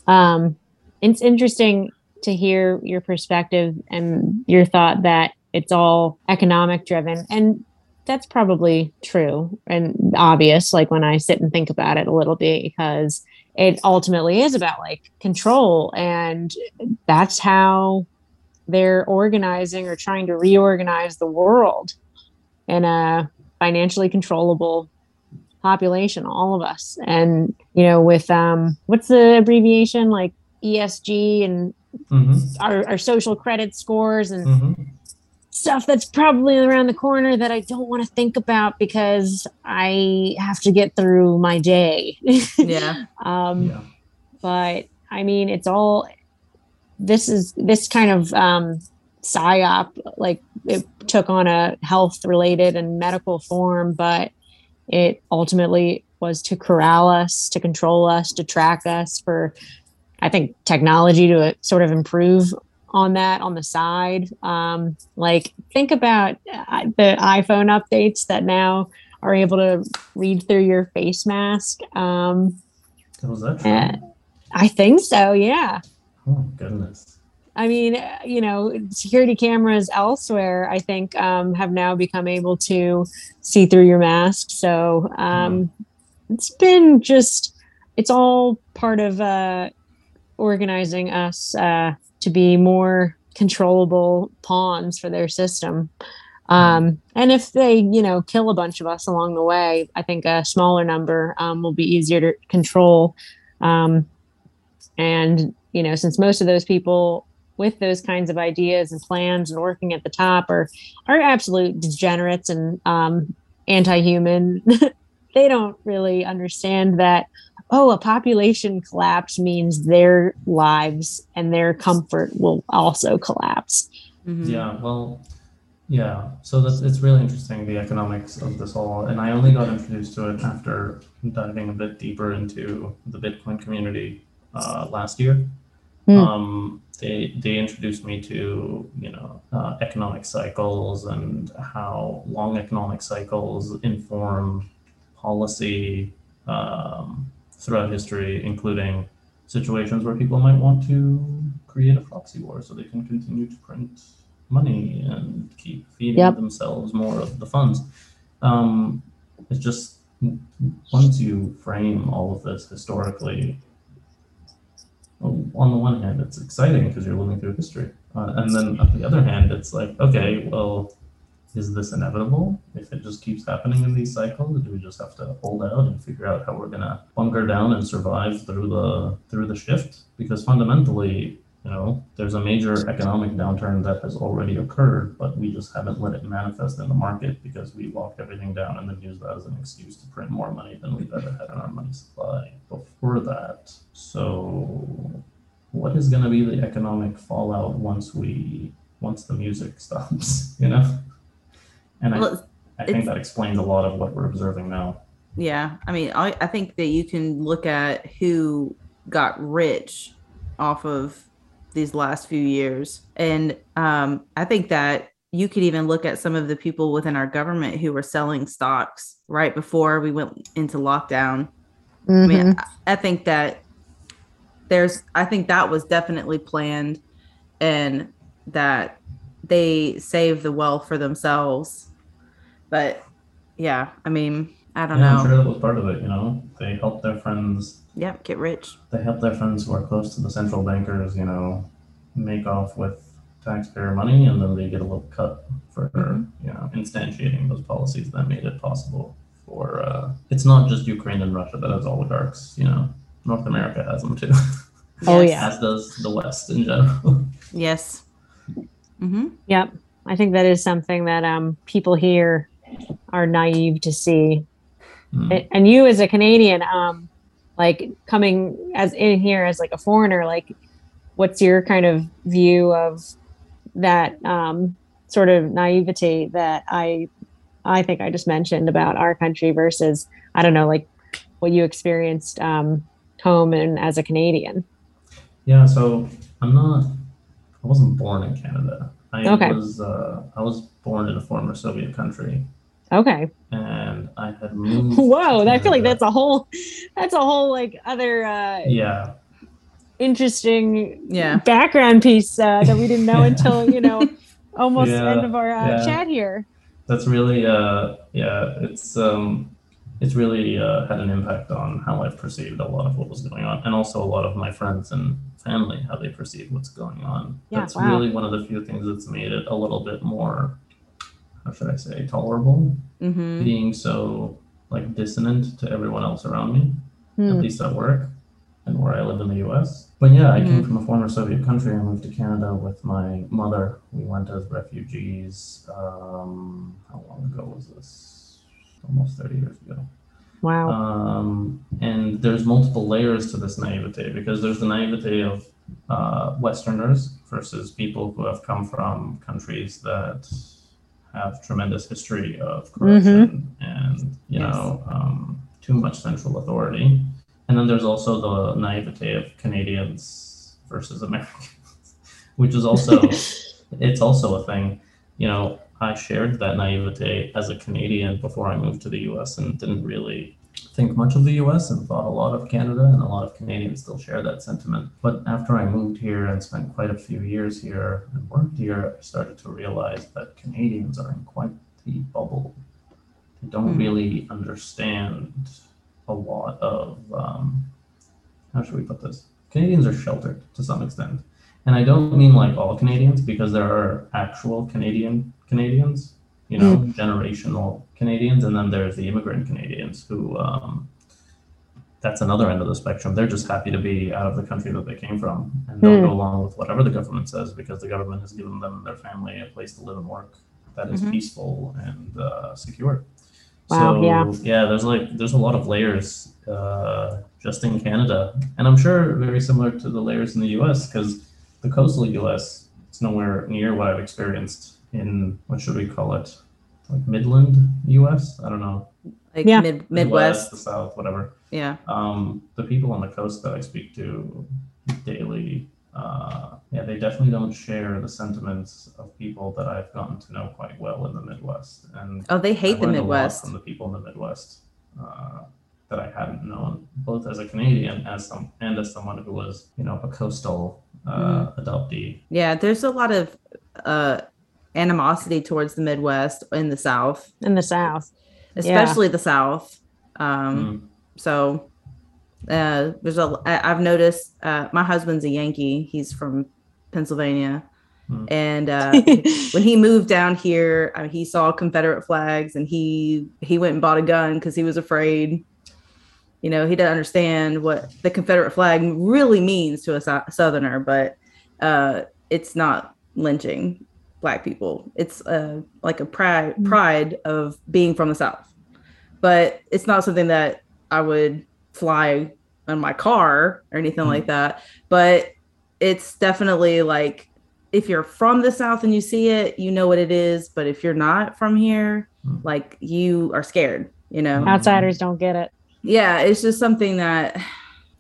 Speaker 1: um it's interesting to hear your perspective and your thought that it's all economic driven and that's probably true and obvious like when i sit and think about it a little bit because it ultimately is about like control and that's how they're organizing or trying to reorganize the world in a financially controllable population all of us and you know with um what's the abbreviation like esg and
Speaker 3: Mm-hmm.
Speaker 1: our, our social credit scores and
Speaker 3: Mm-hmm.
Speaker 1: Stuff that's probably around the corner that i don't want to think about because i have to get through my day *laughs*
Speaker 2: yeah
Speaker 1: um
Speaker 3: yeah.
Speaker 1: but I mean, it's all this is this kind of um, psyop, like it took on a health related and medical form, but it ultimately was to corral us, to control us, to track us for, I think, technology to uh, sort of improve on that on the side. Um, like, think about uh, the iPhone updates that now are able to read through your face mask. Um,
Speaker 3: Was that true?
Speaker 1: uh, I think so, yeah.
Speaker 3: oh goodness.
Speaker 1: I mean, uh, you know, security cameras elsewhere, I think, um, have now become able to see through your mask. So um, it's been just, it's all part of uh, organizing us uh, to be more controllable pawns for their system. Um, and if they, you know, kill a bunch of us along the way, I think a smaller number um, will be easier to control. Um, and, you know, since most of those people with those kinds of ideas and plans and working at the top are are absolute degenerates and um, anti-human. *laughs* they don't really understand that oh, a population collapse means their lives and their comfort will also collapse.
Speaker 2: Mhm.
Speaker 3: Yeah, well, yeah. So that's it's really interesting the economics of this all, and I only got introduced to it after diving a bit deeper into the Bitcoin community uh, last year.
Speaker 1: Hmm.
Speaker 3: Um, they they introduced me to you know uh, economic cycles and how long economic cycles inform policy um, throughout history, including situations where people might want to create a proxy war so they can continue to print money and keep feeding
Speaker 1: Yep.
Speaker 3: themselves more of the funds. Um, it's just once you frame all of this historically, on the one hand, it's exciting because you're living through history, uh, and then on the other hand, it's like, okay, well, is this inevitable? If it just keeps happening in these cycles, do we just have to hold out and figure out how we're gonna bunker down and survive through the through the shift? Because fundamentally, You know, there's a major economic downturn that has already occurred, but we just haven't let it manifest in the market because we locked everything down and then used that as an excuse to print more money than we've ever had in our money supply before that. So, what is going to be the economic fallout once we once the music *laughs* stops? You know, and I,
Speaker 2: Well,
Speaker 3: I think that explains a lot of what we're observing now.
Speaker 2: Yeah, I mean, I, I think that you can look at who got rich off of these last few years, and um, I think that you could even look at some of the people within our government who were selling stocks right before we went into lockdown. I
Speaker 1: Mhm.
Speaker 2: mean, I, I think that there's, I think that was definitely planned, and that they save the wealth for themselves. But yeah, I mean, I don't
Speaker 3: Yeah,
Speaker 2: know.
Speaker 3: I'm sure that was part of it. You know, they helped their friends
Speaker 2: Yep, get rich.
Speaker 3: they help their friends who are close to the central bankers, you know, make off with taxpayer money, and then they get a little cut for
Speaker 2: Mhm.
Speaker 3: you know instantiating those policies that made it possible for. Uh, it's not just Ukraine and Russia that has oligarchs. You know, North America has them too,
Speaker 1: Oh, yeah. *laughs*
Speaker 3: as does the West in general.
Speaker 2: Yes. Mm-hmm.
Speaker 1: Yep. I think that is something that um, people here are naive to see.
Speaker 3: Mm.
Speaker 1: A- And you, as a Canadian, um, like coming as in here as like a foreigner, like, what's your kind of view of that um, sort of naivety that I, I think I just mentioned about our country versus I don't know, like what you experienced um, home and as a Canadian.
Speaker 3: Yeah, so I'm not. I wasn't born in Canada. I
Speaker 1: Okay.
Speaker 3: was. Uh, I was born in a former Soviet country,
Speaker 1: Okay.
Speaker 3: and I had *laughs* moved.
Speaker 1: Whoa,
Speaker 3: to
Speaker 1: I feel like that's a whole, that's a whole like other uh,
Speaker 3: Yeah,
Speaker 1: interesting
Speaker 2: Yeah.
Speaker 1: background piece uh, that we didn't know *laughs* until you know almost
Speaker 3: Yeah,
Speaker 1: end of our uh,
Speaker 3: yeah.
Speaker 1: chat here.
Speaker 3: that's really uh yeah it's um it's really uh, had an impact on how I've perceived a lot of what was going on, and also a lot of my friends and family how they perceive what's going on.
Speaker 1: Yeah,
Speaker 3: That's
Speaker 1: wow.
Speaker 3: really one of the few things that's made it a little bit more, how should I say, tolerable.
Speaker 2: Mm-hmm.
Speaker 3: Being so like dissonant to everyone else around me, at
Speaker 1: Hmm.
Speaker 3: least at work and where I live in the U.S. But yeah, I came
Speaker 2: Mhm.
Speaker 3: from a former Soviet country. I moved to Canada with my mother. We went as refugees. Um, how long ago was this? Almost 30 years ago.
Speaker 1: Wow.
Speaker 3: Um, and there's multiple layers to this naivete because there's the naivete of uh, Westerners versus people who have come from countries that have tremendous history of corruption and you
Speaker 2: Yes.
Speaker 3: know um, too much central authority. And then there's also the naivete of Canadians versus Americans, *laughs* which is also *laughs* it's also a thing. You know, I shared that naivete as a Canadian before I moved to the US and didn't really think much of the US and thought a lot of Canada, and a lot of Canadians still share that sentiment. But after I moved here and spent quite a few years here and worked here, I started to realize that Canadians are in quite the bubble. They don't
Speaker 2: Hmm.
Speaker 3: really understand a lot of, um, how should we put this? Canadians are sheltered to some extent. And I don't mean like all Canadians because there are actual Canadian Canadians, you know, generational Canadians, and then there's the immigrant Canadians who um, that's another end of the spectrum. They're just happy to be out of the country that they came from, and they'll
Speaker 1: Hmm.
Speaker 3: go along with whatever the government says because the government has given them and their family a place to live and work that is
Speaker 2: Mhm.
Speaker 3: peaceful and uh, secure.
Speaker 1: Wow,
Speaker 3: so
Speaker 1: yeah.
Speaker 3: yeah, there's like there's a lot of layers uh, just in Canada, and I'm sure very similar to the layers in the U.S. because the coastal U.S. it's nowhere near what I've experienced in what should we call it, like Midland U.S. I don't know,
Speaker 2: Like
Speaker 1: Yeah.
Speaker 2: mid Midwest.
Speaker 3: the South, whatever.
Speaker 2: Yeah.
Speaker 3: Um, the people on the coast that I speak to daily, uh, yeah, they definitely don't share the sentiments of people that I've gotten to know quite well in the Midwest, and
Speaker 2: Oh, they hate
Speaker 3: I
Speaker 2: the
Speaker 3: learned a lot
Speaker 2: Midwest.
Speaker 3: from the people in the Midwest uh, that I hadn't known, both as a Canadian as some and as someone who was, you know, a coastal uh,
Speaker 2: Mm-hmm.
Speaker 3: adoptee.
Speaker 2: Yeah, there's a lot of uh animosity towards the Midwest in the South,
Speaker 1: In the South.
Speaker 2: especially the South. Um
Speaker 3: Mm.
Speaker 2: so uh there's a I- I've noticed uh my husband's a Yankee. He's from Pennsylvania.
Speaker 3: Hmm.
Speaker 2: And uh *laughs* when he moved down here, I mean, he saw Confederate flags and he he went and bought a gun because he was afraid. You know, he didn't understand what the Confederate flag really means to a Sou- Southerner, but uh, it's not lynching black people. It's uh, like a pride pride of being from the South, but it's not something that I would fly on my car or anything like that. But it's definitely like if you're from the South and you see it, you know what it is. But if you're not from here,
Speaker 3: Hmm.
Speaker 2: like you are scared, you know?
Speaker 1: Outsiders don't get it.
Speaker 2: yeah it's just something that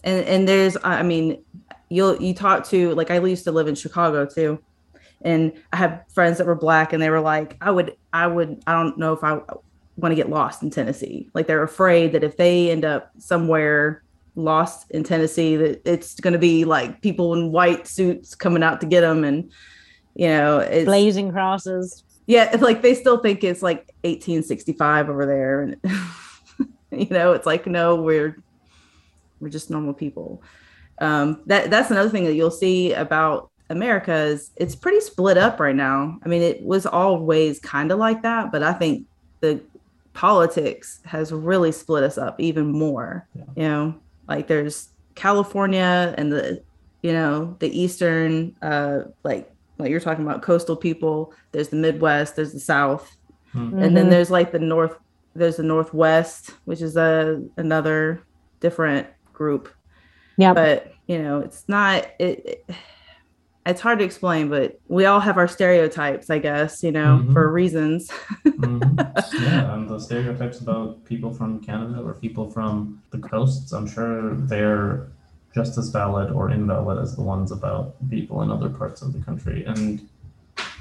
Speaker 2: and and there's i mean you'll you talk to like i used to live in chicago too and i have friends that were black and they were like i would i would i don't know if i want to get lost in tennessee like they're afraid that if they end up somewhere lost in tennessee that it's going to be like people in white suits coming out to get them and you know it's
Speaker 1: Blazing crosses.
Speaker 2: yeah it's like they still think it's like 1865 over there and *laughs* you know it's like no we're we're just normal people um that that's another thing that you'll see about america is it's pretty split up right now i mean it was always kind of like that but i think the politics has really split us up even more
Speaker 3: Yeah.
Speaker 2: you know like there's california and the you know the eastern uh like like you're talking about coastal people there's the midwest there's the south
Speaker 3: Hmm.
Speaker 2: and then
Speaker 1: Mhm.
Speaker 2: there's like the north there's the northwest which is a another different group
Speaker 1: Yeah.
Speaker 2: but you know it's not it, it it's hard to explain but we all have our stereotypes i guess you know
Speaker 3: Mhm.
Speaker 2: for reasons
Speaker 3: Mhm. *laughs* Yeah, and the stereotypes about people from Canada or people from the coasts, I'm sure they're just as valid or invalid as the ones about people in other parts of the country. And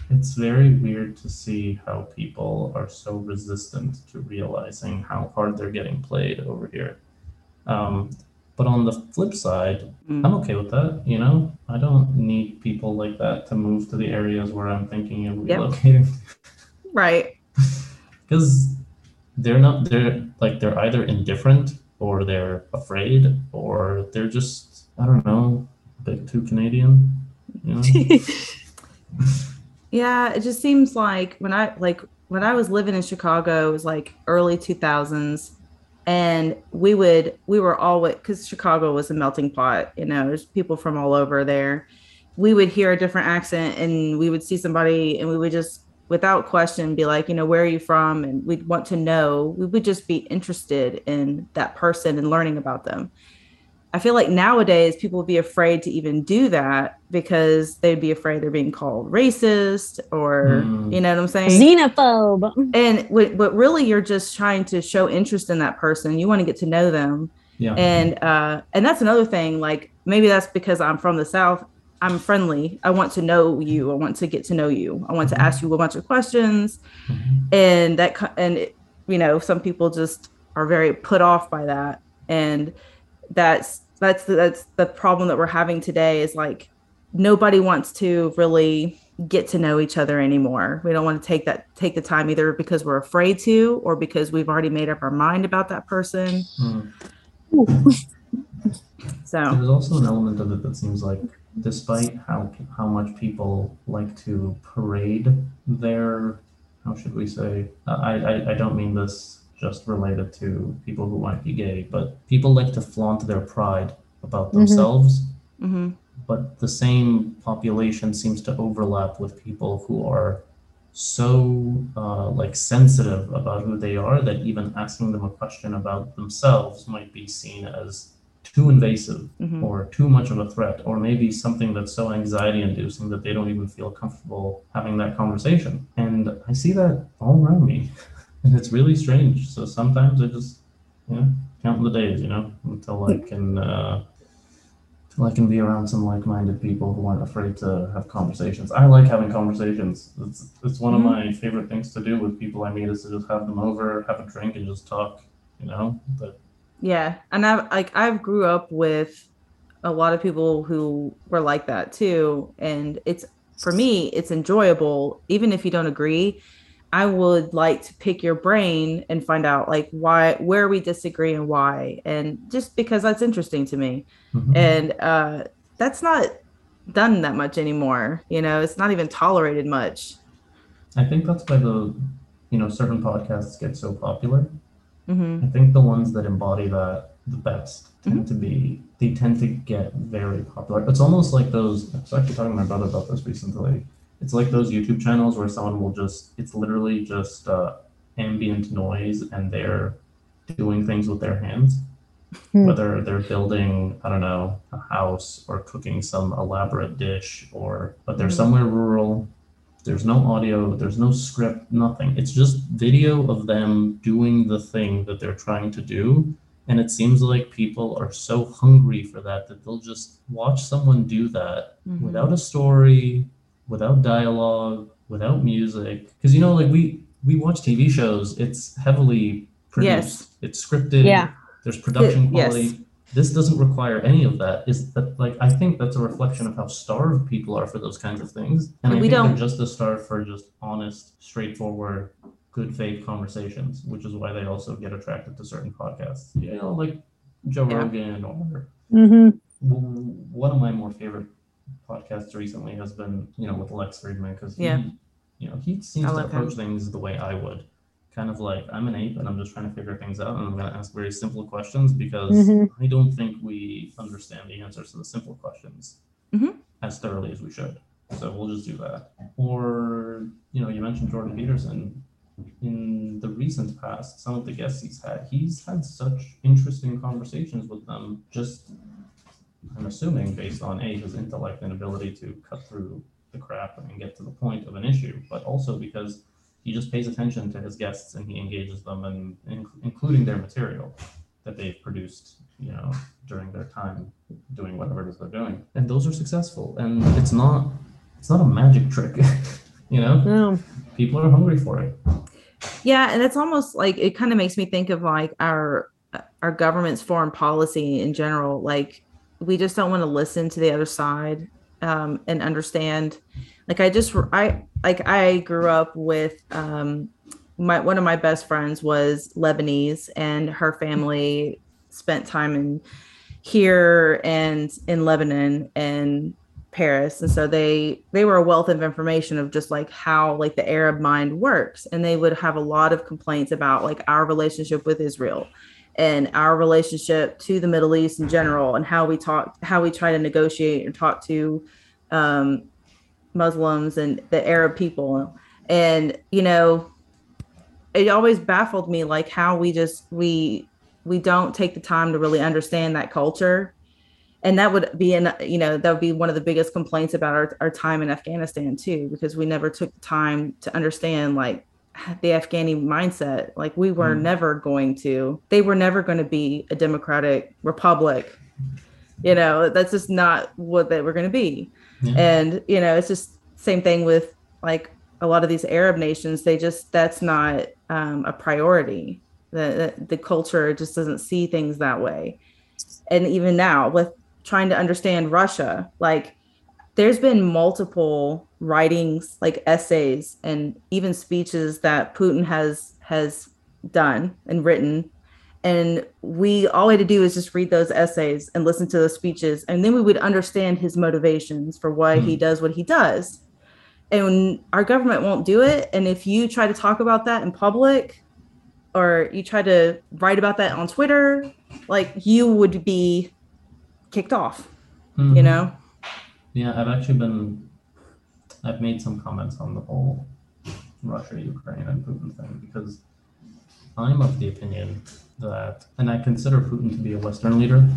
Speaker 3: it's very weird to see how people are so resistant to realizing how hard they're getting played over here. Um, but on the flip side,
Speaker 2: Mm.
Speaker 3: I'm okay with that. You know, I don't need people like that to move to the areas where I'm thinking of
Speaker 2: Yep.
Speaker 3: relocating *laughs*
Speaker 2: right *laughs*
Speaker 3: because they're not they're like they're either indifferent or they're afraid or they're just I don't know a bit too Canadian. You know? *laughs*
Speaker 2: yeah it just seems like when i like when i was living in chicago it was like early 2000s and we would we were always because chicago was a melting pot you know there's people from all over there. We would hear a different accent and we would see somebody and we would just without question be like you know where are you from? And we'd want to know. We would just be interested in that person and learning about them i feel like nowadays people would be afraid to even do that because they'd be afraid they're being called racist or
Speaker 3: Mm.
Speaker 2: you know what i'm saying
Speaker 1: Xenophobe.
Speaker 2: and what, but really you're just trying to show interest in that person you want to get to know them
Speaker 3: Yeah.
Speaker 2: and uh and that's another thing like maybe that's because i'm from the south i'm friendly i want to know you i want to get to know you i want to ask you a bunch of questions
Speaker 3: Mhm.
Speaker 2: and that and it, you know some people just are very put off by that and that's that's the, that's the problem that we're having today is like nobody wants to really get to know each other anymore we don't want to take that take the time either because we're afraid to or because we've already made up our mind about that person
Speaker 3: Mm.
Speaker 2: so
Speaker 3: There's also an element of it that seems like, despite how how much people like to parade their, how should we say? I I, I don't mean this just related to people who might be gay, but people like to flaunt their pride about
Speaker 1: Mhm.
Speaker 3: themselves.
Speaker 2: mhm.
Speaker 3: but the same population seems to overlap with people who are so uh, like sensitive about who they are that even asking them a question about themselves might be seen as too invasive
Speaker 2: Mhm.
Speaker 3: or too much of a threat or maybe something that's so anxiety inducing that they don't even feel comfortable having that conversation and i see that all around me *laughs* and it's really strange so sometimes i just you know count the days you know until i can uh, till I can be around some like-minded people who aren't afraid to have conversations. I like having conversations. It's it's one
Speaker 2: Mhm.
Speaker 3: of my favorite things to do with people I meet is to just have them over, have a drink, and just talk. You know, but
Speaker 2: Yeah, and I've like I've grew up with a lot of people who were like that too, and it's for me it's enjoyable even if you don't agree. I would like to pick your brain and find out like why where we disagree and why, and just because that's interesting to me,
Speaker 3: mhm.
Speaker 2: and uh, that's not done that much anymore. You know, it's not even tolerated much.
Speaker 3: I think that's why the you know certain podcasts get so popular.
Speaker 2: hmm
Speaker 3: I think the ones that embody that the best tend to be they tend to get very popular. It's almost like those. I was actually talking to my brother about this recently. It's like those YouTube channels where someone will just. It's literally just uh, ambient noise, and they're doing things with their hands.
Speaker 1: Hmm.
Speaker 3: Whether they're building, I don't know, a house or cooking some elaborate dish, or but they're
Speaker 2: Mhm.
Speaker 3: somewhere rural. There's no audio, there's no script, nothing. It's just video of them doing the thing that they're trying to do. And it seems like people are so hungry for that that they'll just watch someone do that
Speaker 2: Mhm.
Speaker 3: without a story, without dialogue, without music. Because you know, like we we watch TV shows, it's heavily produced,
Speaker 2: Yes.
Speaker 3: it's scripted,
Speaker 1: Yeah.
Speaker 3: there's production
Speaker 2: Yes.
Speaker 3: quality. This doesn't require any of that. Is that like I think that's a reflection of how starved people are for those kinds of things. And I
Speaker 2: We
Speaker 3: think
Speaker 2: don't-
Speaker 3: they're just as starved for just honest, straightforward, good faith conversations, which is why they also get attracted to certain podcasts. You know, like Joe
Speaker 2: Yeah.
Speaker 3: Rogan or
Speaker 1: hmm
Speaker 3: one of my more favorite podcasts recently has been, you know, with Lex Fridman because he,
Speaker 2: Yeah.
Speaker 3: you know, he seems to
Speaker 2: like him.
Speaker 3: approach things the way I would. Kind of like I'm an ape and I'm just trying to figure things out and I'm going to ask very simple questions because
Speaker 1: Mhm.
Speaker 3: I don't think we understand the answers to the simple questions
Speaker 2: Mhm.
Speaker 3: as thoroughly as we should. So we'll just do that. Or, you know, you mentioned Jordan Peterson. In the recent past, some of the guests he's had, he's had such interesting conversations with them. Just, I'm assuming, based on A, his intellect and ability to cut through the crap and get to the point of an issue, but also because he just pays attention to his guests and he engages them and in, including their material that they've produced, you know, during their time doing whatever it is they're doing. And those are successful. And it's not it's not a magic trick. *laughs* you know?
Speaker 1: No.
Speaker 3: People are hungry for it.
Speaker 2: Yeah, and it's almost like it kind of makes me think of like our our government's foreign policy in general. Like we just don't want to listen to the other side um, and understand. Like I just I like I grew up with um, my one of my best friends was Lebanese, and her family spent time in here and in Lebanon and Paris. And so they they were a wealth of information of just like how like the Arab mind works. And they would have a lot of complaints about like our relationship with Israel and our relationship to the Middle East in general and how we talk how we try to negotiate and talk to um Muslims and the Arab people. And you know, it always baffled me like how we just we we don't take the time to really understand that culture and that would be an you know that would be one of the biggest complaints about our, our time in afghanistan too because we never took the time to understand like *sighs* the afghani mindset. Like we were
Speaker 3: Mm.
Speaker 2: never going to they were never going to be a democratic republic. You know that's just not what they were going to be.
Speaker 3: Yeah.
Speaker 2: and you know it's just same thing with like a lot of these arab nations they just that's not um, a priority. The, the the culture just doesn't see things that way. And even now with trying to understand russia like there's been multiple writings like essays and even speeches that putin has has done and written. And we all we had to do is just read those essays and listen to those speeches. And then we would understand his motivations for why he
Speaker 3: Hmm.
Speaker 2: does what he does. And our government won't do it. And if you try to talk about that in public or you try to write about that on twitter like you would be kicked off you
Speaker 3: Mhm.
Speaker 2: know?
Speaker 3: Yeah, I've actually been, I've made some comments on the whole Russia, Ukraine, and Putin thing because I'm of the opinion that, and I consider Putin to be a Western leader.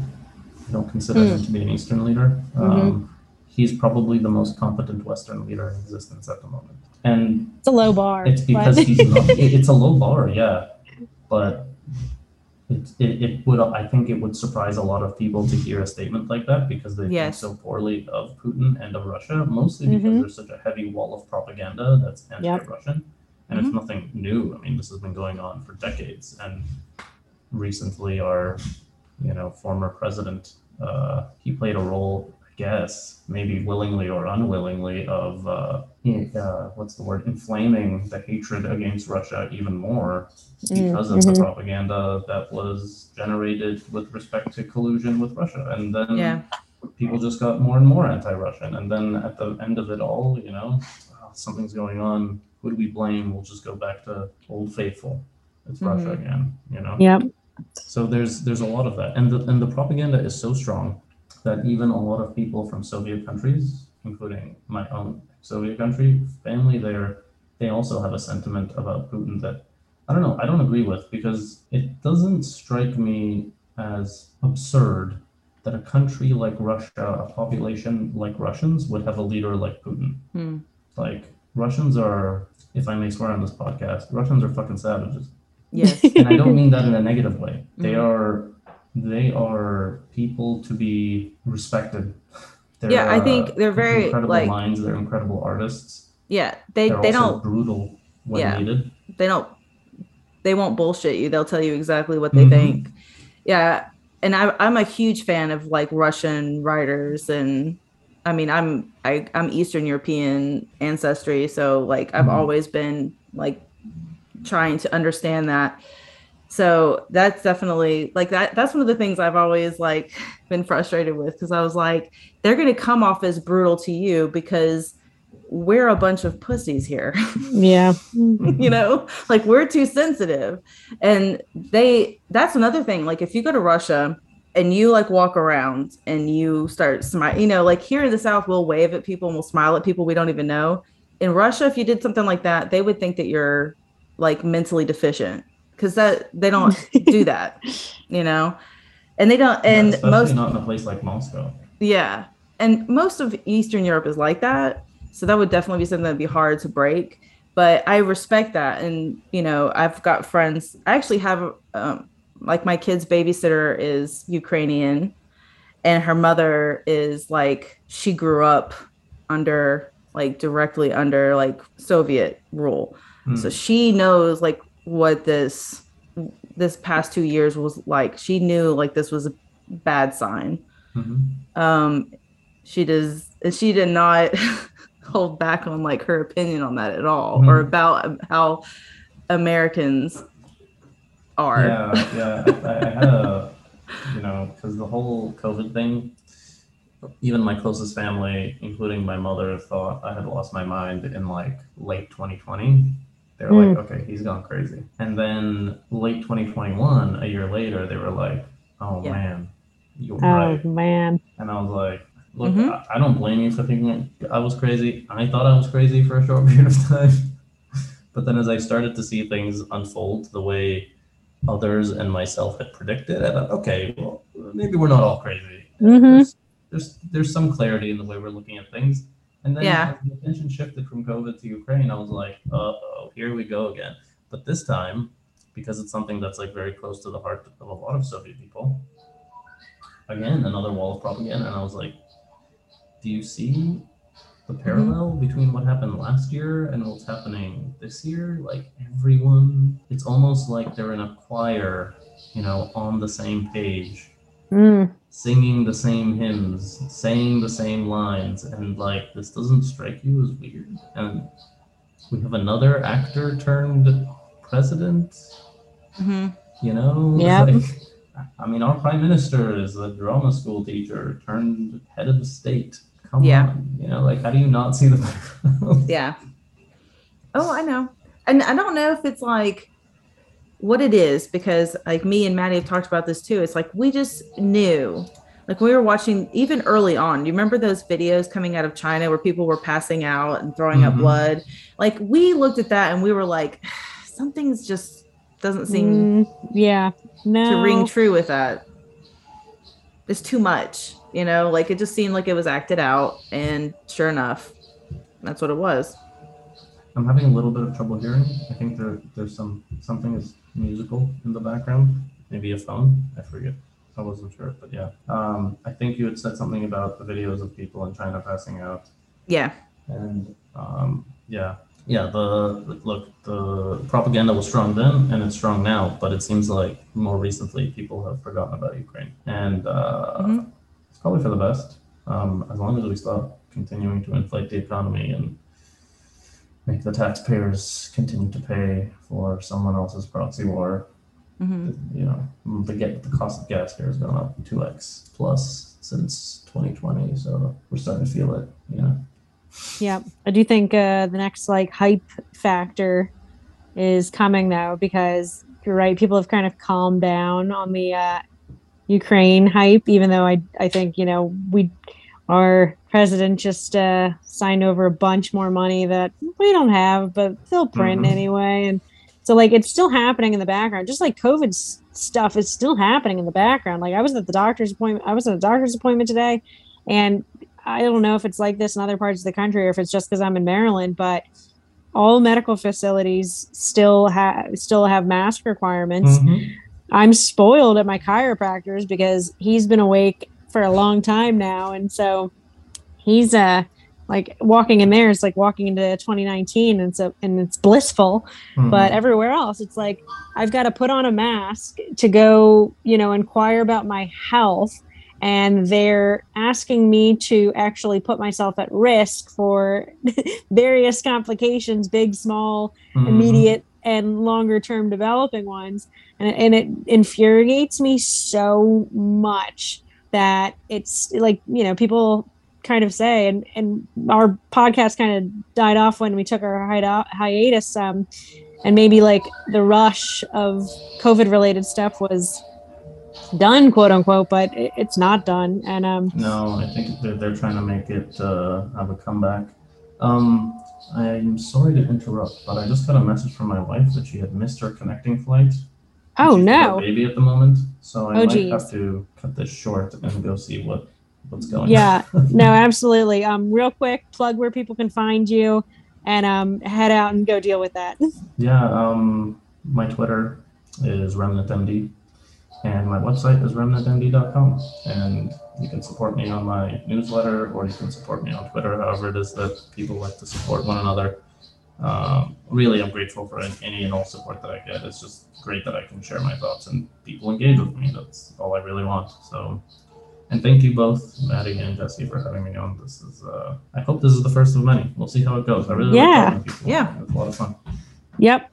Speaker 3: I don't consider him to be an Eastern leader. Um, he's probably the most competent Western leader in existence at the moment. And
Speaker 1: It's a low bar.
Speaker 3: it's because
Speaker 1: but-
Speaker 3: he's *laughs* not, it's a low bar, yeah. But it, it, it would, I think it would surprise a lot of people to hear a statement like that because they
Speaker 2: Yes.
Speaker 3: think so poorly of Putin and of Russia, mostly because
Speaker 1: Mhm.
Speaker 3: there's such a heavy wall of propaganda that's anti-Russian. And it's nothing new. I mean, this has been going on for decades. And recently, our, you know, former president, uh, he played a role, guess, maybe willingly or unwillingly, of uh, uh, what's the word, inflaming the hatred against Russia even more
Speaker 1: Mm,
Speaker 3: because of the
Speaker 1: mhm.
Speaker 3: propaganda that was generated with respect to collusion with Russia. And then
Speaker 2: yeah
Speaker 3: people just got more and more anti-Russian. And then at the end of it all, you know, "Oh, something's going on. Who do we blame? We'll just go back to old faithful. It's Russia
Speaker 2: Mhm.
Speaker 3: again, you know?
Speaker 1: Yep.
Speaker 3: So there's there's a lot of that, and the and the propaganda is so strong that even a lot of people from Soviet countries, including my own Soviet country family, there they also have a sentiment about Putin that I don't know I don't agree with because it doesn't strike me as absurd that a country like Russia, a population like Russians, would have a leader like Putin.
Speaker 2: Hmm.
Speaker 3: Like Russians are, if I may swear on this podcast, Russians are fucking savages
Speaker 2: Yes.
Speaker 3: and I don't mean that in a negative way. They
Speaker 2: Mhm.
Speaker 3: are they are people to be respected. They're,
Speaker 2: Yeah, I think
Speaker 3: uh,
Speaker 2: they're very,
Speaker 3: incredible
Speaker 2: like-
Speaker 3: minds. They're incredible artists.
Speaker 2: Yeah. They
Speaker 3: They're
Speaker 2: they don't
Speaker 3: brutal when
Speaker 2: Yeah.
Speaker 3: needed.
Speaker 2: they don't they won't bullshit you. They'll tell you exactly what they
Speaker 3: Mhm.
Speaker 2: think. Yeah. And I I'm a huge fan of like Russian writers and I mean I'm I, I'm Eastern European ancestry, so like I've
Speaker 3: Mhm.
Speaker 2: always been like trying to understand that. So that's definitely like that that's one of the things I've always like been frustrated with because I was like, they're gonna come off as brutal to you because we're a bunch of pussies here.
Speaker 1: Yeah. *laughs*
Speaker 2: you know like we're too sensitive and they that's another thing like if you go to russia and you like walk around and you start smile you know like here in the south we'll wave at people and we'll smile at people we don't even know in russia if you did something like that they would think that you're like mentally deficient because that they don't do *laughs* that you know and they don't and
Speaker 3: especially
Speaker 2: most
Speaker 3: not in a place like Moscow.
Speaker 2: yeah. And most of Eastern Europe is like that. So that would definitely be something that'd be hard to break. But I respect that. And, you know, I've got friends. I actually have, um, like, my kid's babysitter is Ukrainian, and her mother is like, she grew up under, like, directly under, like, Soviet rule.
Speaker 3: Hmm.
Speaker 2: So she knows, like, what this this past two years was like. She knew like this was a bad sign
Speaker 3: Mhm.
Speaker 2: um she does she did not *laughs* hold back on like her opinion on that at all or
Speaker 3: Mhm.
Speaker 2: about how americans are
Speaker 3: Yeah, yeah. I, I had a, you know, because the whole COVID thing, even my closest family, including my mother, thought I had lost my mind in like late 2020. They're like, okay, he's gone crazy. And then late 2021, a year later, they were like, oh
Speaker 2: Yeah.
Speaker 3: man, you're
Speaker 1: Oh
Speaker 3: right.
Speaker 1: man.
Speaker 3: And I was like, look,
Speaker 2: Mhm.
Speaker 3: I, I don't blame you for thinking I was crazy. I thought I was crazy for a short *laughs* period of time. but then as I started to see things unfold the way others and myself had predicted, I thought, okay, well, maybe we're not all crazy.
Speaker 1: Mhm.
Speaker 3: There's, there's there's some clarity in the way we're looking at things. And then
Speaker 2: Yeah.
Speaker 3: as the attention shifted from COVID to Ukraine, I was like, uh oh, here we go again. But this time, because it's something that's like very close to the heart of a lot of Soviet people, again, another wall of propaganda. And I was like, do you see the parallel between what happened last year and what's happening this year? Like everyone, it's almost like they're in a choir, you know, on the same page
Speaker 1: Mm.
Speaker 3: Singing the same hymns, saying the same lines, and like this doesn't strike you as weird. And we have another actor turned president,
Speaker 2: Mhm.
Speaker 3: you know?
Speaker 1: Yep. *laughs*
Speaker 3: Like, I mean, our prime minister is a drama school teacher turned head of the state. Come
Speaker 2: Yeah.
Speaker 3: on, you know, like how do you not see the parallels?
Speaker 2: yeah *laughs* oh i know and i don't know if it's like what it is because like me and maddie have talked about this too it's like we just knew like we were watching even early on you remember those videos coming out of china where people were passing out and throwing up
Speaker 3: Mhm.
Speaker 2: blood like we looked at that and we were like *sighs* something's just doesn't seem
Speaker 1: Mm, yeah. No.
Speaker 2: to ring true with that it's too much you know like it just seemed like it was acted out and sure enough that's what it was
Speaker 3: I'm having a little bit of trouble hearing. I think there there's some something is musical in the background. Maybe a phone. I forget. I wasn't sure, but yeah. Um, I think you had said something about the videos of people in China passing out,
Speaker 2: yeah
Speaker 3: and um, yeah, yeah. The look, the propaganda was strong then, and it's strong now. But it seems like more recently people have forgotten about Ukraine, and uh,
Speaker 2: Mhm.
Speaker 3: it's probably for the best. Um, as long as we stop continuing to inflate the economy and make the taxpayers continue to pay for someone else's proxy war.
Speaker 2: hmm
Speaker 3: You know, the get the cost of gas here has gone up two x plus since 2020, so we're starting to feel it. You know,
Speaker 1: Yeah, I do think uh, the next like hype factor is coming though because you're right. People have kind of calmed down on the uh, Ukraine hype, even though I I think you know we our president just uh, signed over a bunch more money that we don't have, but they'll print
Speaker 3: Mhm.
Speaker 1: anyway. And so like it's still happening in the background, just like COVID s- stuff is still happening in the background. Like I was at the doctor's appointment. I was at a doctor's appointment today, and I don't know if it's like this in other parts of the country or if it's just because I'm in Maryland, but all medical facilities still have still have mask requirements.
Speaker 3: Mhm.
Speaker 1: I'm spoiled at my chiropractor's because he's been awake for a long time now, and so he's uh like walking in there is like walking into 2019, and so and it's blissful.
Speaker 3: Mhm.
Speaker 1: But everywhere else, it's like I've got to put on a mask to go, you know, inquire about my health. And they're asking me to actually put myself at risk for *laughs* various complications, big, small,
Speaker 3: Mhm.
Speaker 1: immediate and longer term developing ones and, and it infuriates me so much that it's like you know people kind of say and and our podcast kind of died off when we took our hi- hiatus um and maybe like the rush of covid related stuff was done quote unquote but it, it's not done and um
Speaker 3: No, I think they're, they're trying to make it uh, have a comeback. Um, I'm sorry to interrupt, but I just got a message from my wife that she had missed her connecting flight.
Speaker 1: Oh
Speaker 3: She's with her
Speaker 1: no
Speaker 3: baby at the moment, so I
Speaker 1: Oh,
Speaker 3: might
Speaker 1: geez.
Speaker 3: have to cut this short and go see what what's going. On.
Speaker 1: Yeah,
Speaker 3: on. *laughs*
Speaker 1: no absolutely um real quick plug where people can find you and um head out and go deal with that *laughs*
Speaker 3: yeah. Um, my Twitter is remnantmd, and my website is remnantmd.com, and you can support me on my newsletter, or you can support me on Twitter. However, it is that people like to support one another. Um, really, I'm grateful for any and all support that I get. It's just great that I can share my thoughts and people engage with me. That's all I really want. So, and thank you both, Maddie and Jesse, for having me on. This is, uh, I hope this is the first of many. We'll see how it goes. I really
Speaker 1: Yeah.
Speaker 3: like talking to people.
Speaker 2: Yeah.
Speaker 3: It's a lot of fun.
Speaker 1: Yep.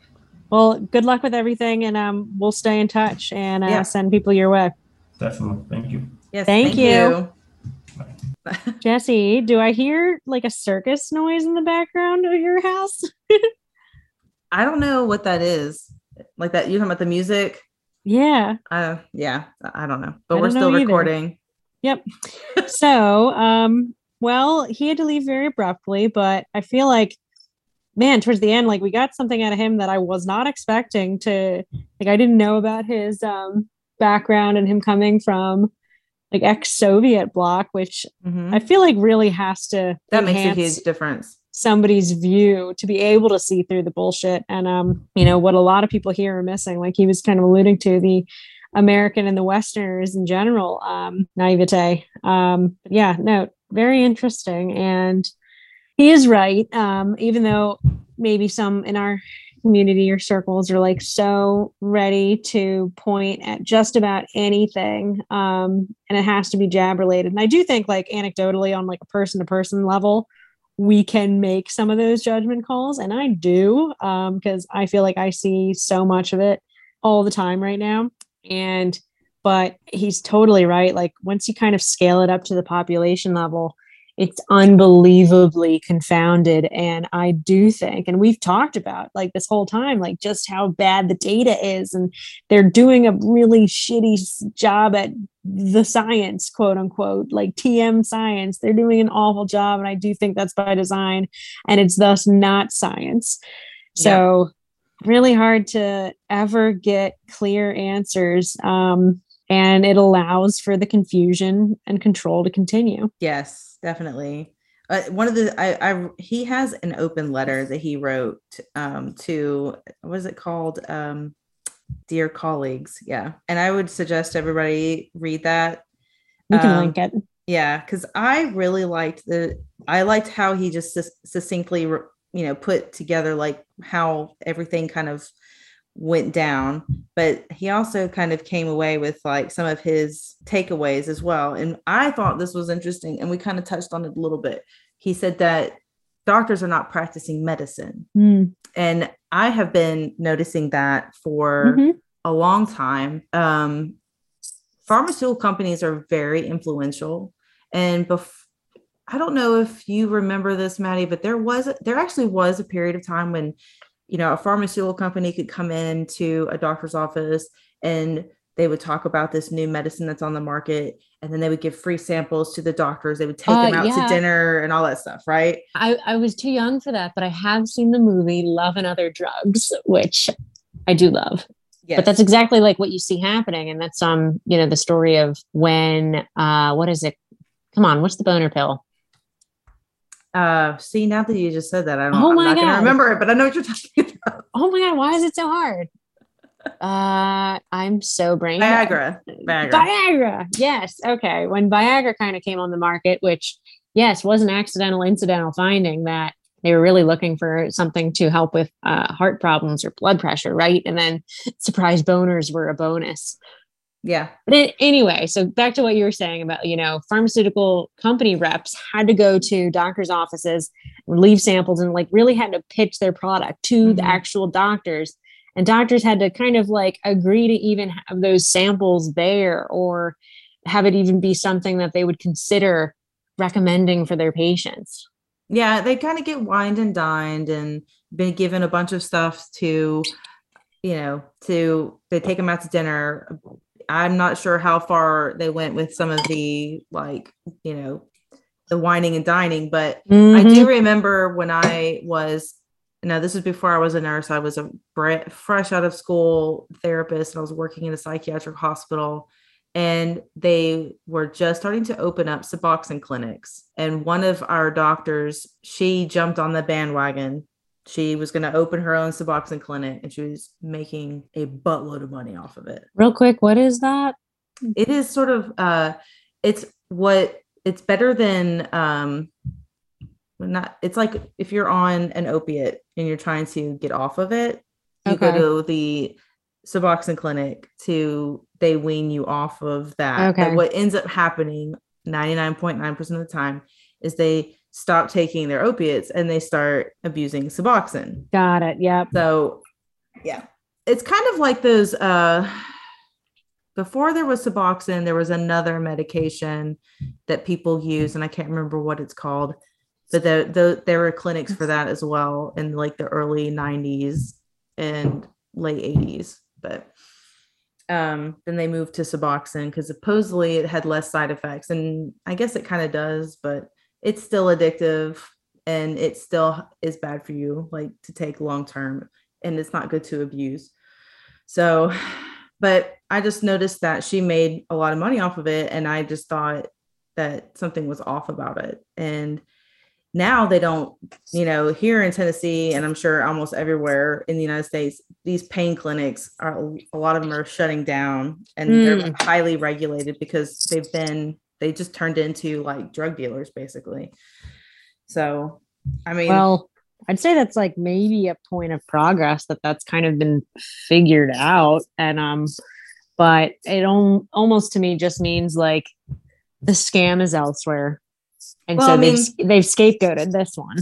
Speaker 1: Well, good luck with everything, and um, we'll stay in touch and uh,
Speaker 2: Yeah.
Speaker 1: send people your way.
Speaker 3: Definitely. Thank you.
Speaker 2: Yes,
Speaker 1: Thank you.
Speaker 2: you.
Speaker 1: Jesse, do I hear like a circus noise in the background of your house? *laughs*
Speaker 2: I don't know what that is. Like that, you talking about the music?
Speaker 1: yeah.
Speaker 2: Uh, yeah, I don't know, but we're still
Speaker 1: either.
Speaker 2: Yep. *laughs*
Speaker 1: So, um, well, he had to leave very abruptly, but I feel like, man, towards the end, like we got something out of him that I was not expecting to. Like, I didn't know about his um background and him coming from like ex-Soviet bloc, which
Speaker 2: Mhm.
Speaker 1: I feel like really has to
Speaker 2: That makes a huge difference.
Speaker 1: somebody's view to be able to see through the bullshit and um you know what a lot of people here are missing like he was kind of alluding to the american and the westerners in general um naivete um yeah no very interesting and he is right um even though maybe some in our community or circles are like so ready to point at just about anything um and it has to be jab related. And i do think like anecdotally on like a person to person level we can make some of those judgment calls and i do um because i feel like i see so much of it all the time right now. And but he's totally right like once you kind of scale it up to the population level it's unbelievably confounded. And i do think and we've talked about like this whole time like just how bad the data is and they're doing a really shitty job at the science quote unquote like tm science. They're doing an awful job and i do think that's by design and it's thus not science. So really hard to ever get clear answers. Um, and it allows for the confusion and control to continue
Speaker 2: Yes, definitely. Uh, one of the I, I he has an open letter that he wrote um, to what is it called? Um, Dear colleagues, yeah. And I would suggest everybody read that.
Speaker 1: we can
Speaker 2: Um,
Speaker 1: link it
Speaker 2: Yeah, because I really liked the I liked how he just succinctly you know put together like how everything kind of went down but he also kind of came away with like some of his takeaways as well. And i thought this was interesting and we kind of touched on it a little bit. He said that doctors are not practicing medicine.
Speaker 1: Mm,
Speaker 2: and i have been noticing that for
Speaker 1: mhm.
Speaker 2: a long time. Um, pharmaceutical companies are very influential, and I don't know if you remember this, Maddie, but there was there actually was a period of time when you know, a pharmaceutical company could come into a doctor's office and they would talk about this new medicine that's on the market and then they would give free samples to the doctors they would take
Speaker 1: Uh,
Speaker 2: them out
Speaker 1: yeah.
Speaker 2: to dinner and all that stuff right
Speaker 1: I, I was too young for that, but I have seen the movie Love and Other Drugs, which I do love.
Speaker 2: yes.
Speaker 1: But that's exactly like what you see happening. And that's um, you know, the story of when uh what is it? Come on, what's the boner pill?
Speaker 2: Uh see now that you just said that i don't
Speaker 1: Oh
Speaker 2: i'm not gonna remember it but i know what you're talking *laughs* about
Speaker 1: Oh my god, why is it so hard? Uh I'm so brain
Speaker 2: viagra viagra
Speaker 1: Viagra. Yes. Okay. When Viagra kind of came on the market, which yes, was an accidental incidental finding that they were really looking for something to help with uh, heart problems or blood pressure, right? And then surprise boners were a bonus.
Speaker 2: Yeah
Speaker 1: But anyway, so back to what you were saying about, you know, pharmaceutical company reps had to go to doctors' offices, leave samples, and like really had to pitch their product to the
Speaker 2: Mhm.
Speaker 1: actual doctors. And doctors had to kind of like agree to even have those samples there or have it even be something that they would consider recommending for their patients.
Speaker 2: yeah they kind of get wined and dined and been given a bunch of stuff to you know to they take them out to dinner i'm not sure how far they went with some of the like you know the whining and dining but I
Speaker 1: Mhm.
Speaker 2: do remember when I was, now this was before I was a nurse. I was a fresh out of school therapist and I was working in a psychiatric hospital. And they were just starting to open up Suboxone clinics. And one of our doctors, she jumped on the bandwagon. She was going to open her own Suboxone clinic and she was making a buttload of money off of it
Speaker 1: Real quick, what is that?
Speaker 2: it is sort of uh it's what it's better than um not it's like if you're on an opiate and you're trying to get off of it you
Speaker 1: Okay.
Speaker 2: go to the suboxone clinic to they wean you off of that
Speaker 1: Okay.
Speaker 2: but what ends up happening 99.9% of the time is they stop taking their opiates and they start abusing suboxone
Speaker 1: Got it. Yep.
Speaker 2: so yeah, it's kind of like those uh before there was Suboxone, there was another medication that people use, and I can't remember what it's called, but the, the, there were clinics for that as well in like the early 90s and late 80s. But um, then they moved to Suboxone because supposedly it had less side effects, and I guess it kind of does, but it's still addictive and it still is bad for you, like to take long term, and it's not good to abuse. So, but I just noticed that she made a lot of money off of it, and I just thought that something was off about it. And now they don't, you know, here in Tennessee, and I'm sure almost everywhere in the United States, these pain clinics are a lot of them are shutting down and they're hmm. highly regulated because they've been they just turned into like drug dealers basically. So, I mean,
Speaker 1: Well, I'd say that's like maybe a point of progress that that's kind of been figured out. And, um, but it al- almost to me just means like the scam is elsewhere. And
Speaker 2: Well,
Speaker 1: so
Speaker 2: I
Speaker 1: they've,
Speaker 2: mean-
Speaker 1: they've scapegoated this one.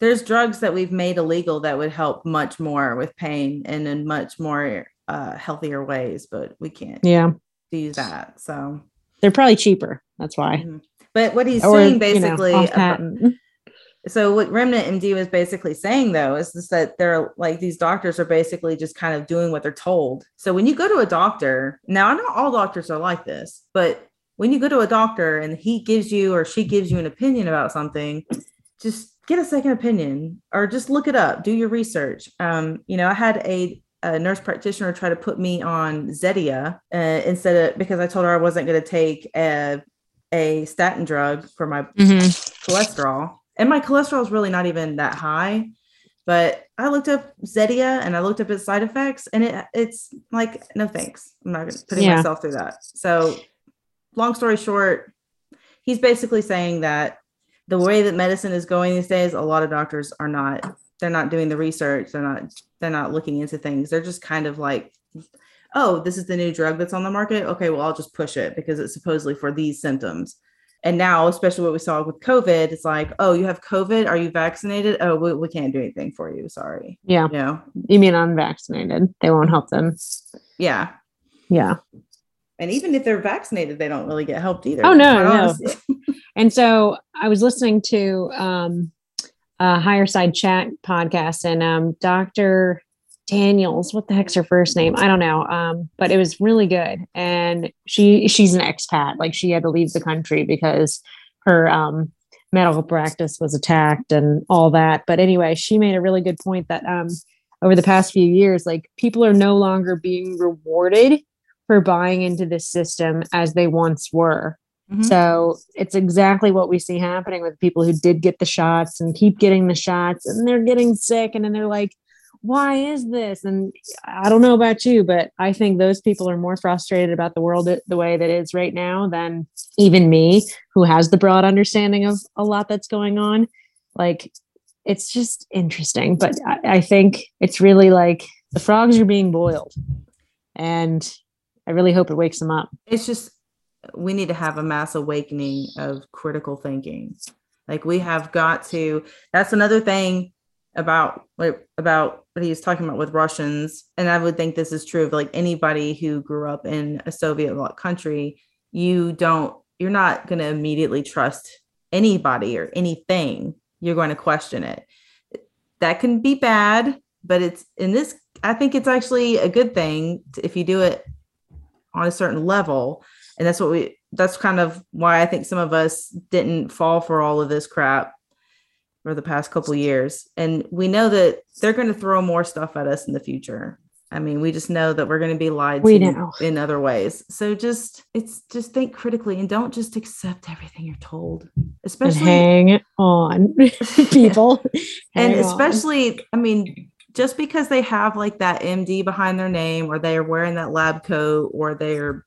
Speaker 2: there's drugs that we've made illegal that would help much more with pain and in much more uh, healthier ways, but we can't
Speaker 1: Yeah.
Speaker 2: do that. So,
Speaker 1: They're probably cheaper. That's why.
Speaker 2: Mhm. but what he's
Speaker 1: Or,
Speaker 2: saying
Speaker 1: you know,
Speaker 2: basically,
Speaker 1: off
Speaker 2: about-
Speaker 1: patent.
Speaker 2: so what Remnant MD was basically saying though is just that they're like these doctors are basically just kind of doing what they're told. So when you go to a doctor, now I know all doctors are like this, but when you go to a doctor and he gives you or she gives you an opinion about something, just get a second opinion or just look it up, do your research. Um, you know, I had a a nurse practitioner try to put me on Zetia uh, instead of because I told her I wasn't going to take a a statin drug for my cholesterol. And my cholesterol is really not even that high. But I looked up Zetia and I looked up its side effects, and it it's like, no thanks. I'm not putting
Speaker 1: Yeah.
Speaker 2: myself through that. So long story short, he's basically saying that the way that medicine is going these days, a lot of doctors are not, they're not doing the research, they're not, they're not looking into things. They're just kind of like, oh, this is the new drug that's on the market. Okay, well, I'll just push it because it's supposedly for these symptoms. And now, especially what we saw with COVID, it's like, oh, you have COVID. Are you vaccinated? Oh, we, we can't do anything for you. Sorry.
Speaker 1: Yeah.
Speaker 2: You know?
Speaker 1: You mean unvaccinated? They won't help them.
Speaker 2: Yeah.
Speaker 1: Yeah.
Speaker 2: And even if they're vaccinated, they don't really get helped either.
Speaker 1: Oh, no, no. *laughs* And so I was listening to um, uh, Higherside Chat podcast, and um, Dr. Daniels, what the heck's her first name? I don't know. Um, but it was really good. And she she's an expat. Like she had to leave the country because her um medical practice was attacked and all that. But anyway, she made a really good point that um over the past few years, like people are no longer being rewarded for buying into this system as they once were. Mm-hmm. So it's exactly what we see happening with people who did get the shots and keep getting the shots and they're getting sick and then they're like, why is this? And I don't know about you, but I think those people are more frustrated about the world the way that is right now than even me, who has the broad understanding of a lot that's going on. Like, it's just interesting. But I, I think it's really like the frogs are being boiled. And I really hope it wakes them up.
Speaker 2: It's just, we need to have a mass awakening of critical thinking. Like, we have got to, that's another thing about what about what he was talking about with Russians, and I would think this is true of like anybody who grew up in a Soviet country. You don't, you're not going to immediately trust anybody or anything. You're going to question it. That can be bad, but it's in this. I think it's actually a good thing if you do it on a certain level, and that's what we. That's kind of why I think some of us didn't fall for all of this crap for the past couple years and we know that they're going to throw more stuff at us in the future i mean we just know that we're going to be lied
Speaker 1: we
Speaker 2: to
Speaker 1: know.
Speaker 2: in other ways so just it's just think critically and don't just accept everything you're told especially *laughs* *laughs*
Speaker 1: and hang on people
Speaker 2: and especially on. i mean just because they have like that md behind their name or they are wearing that lab coat or they're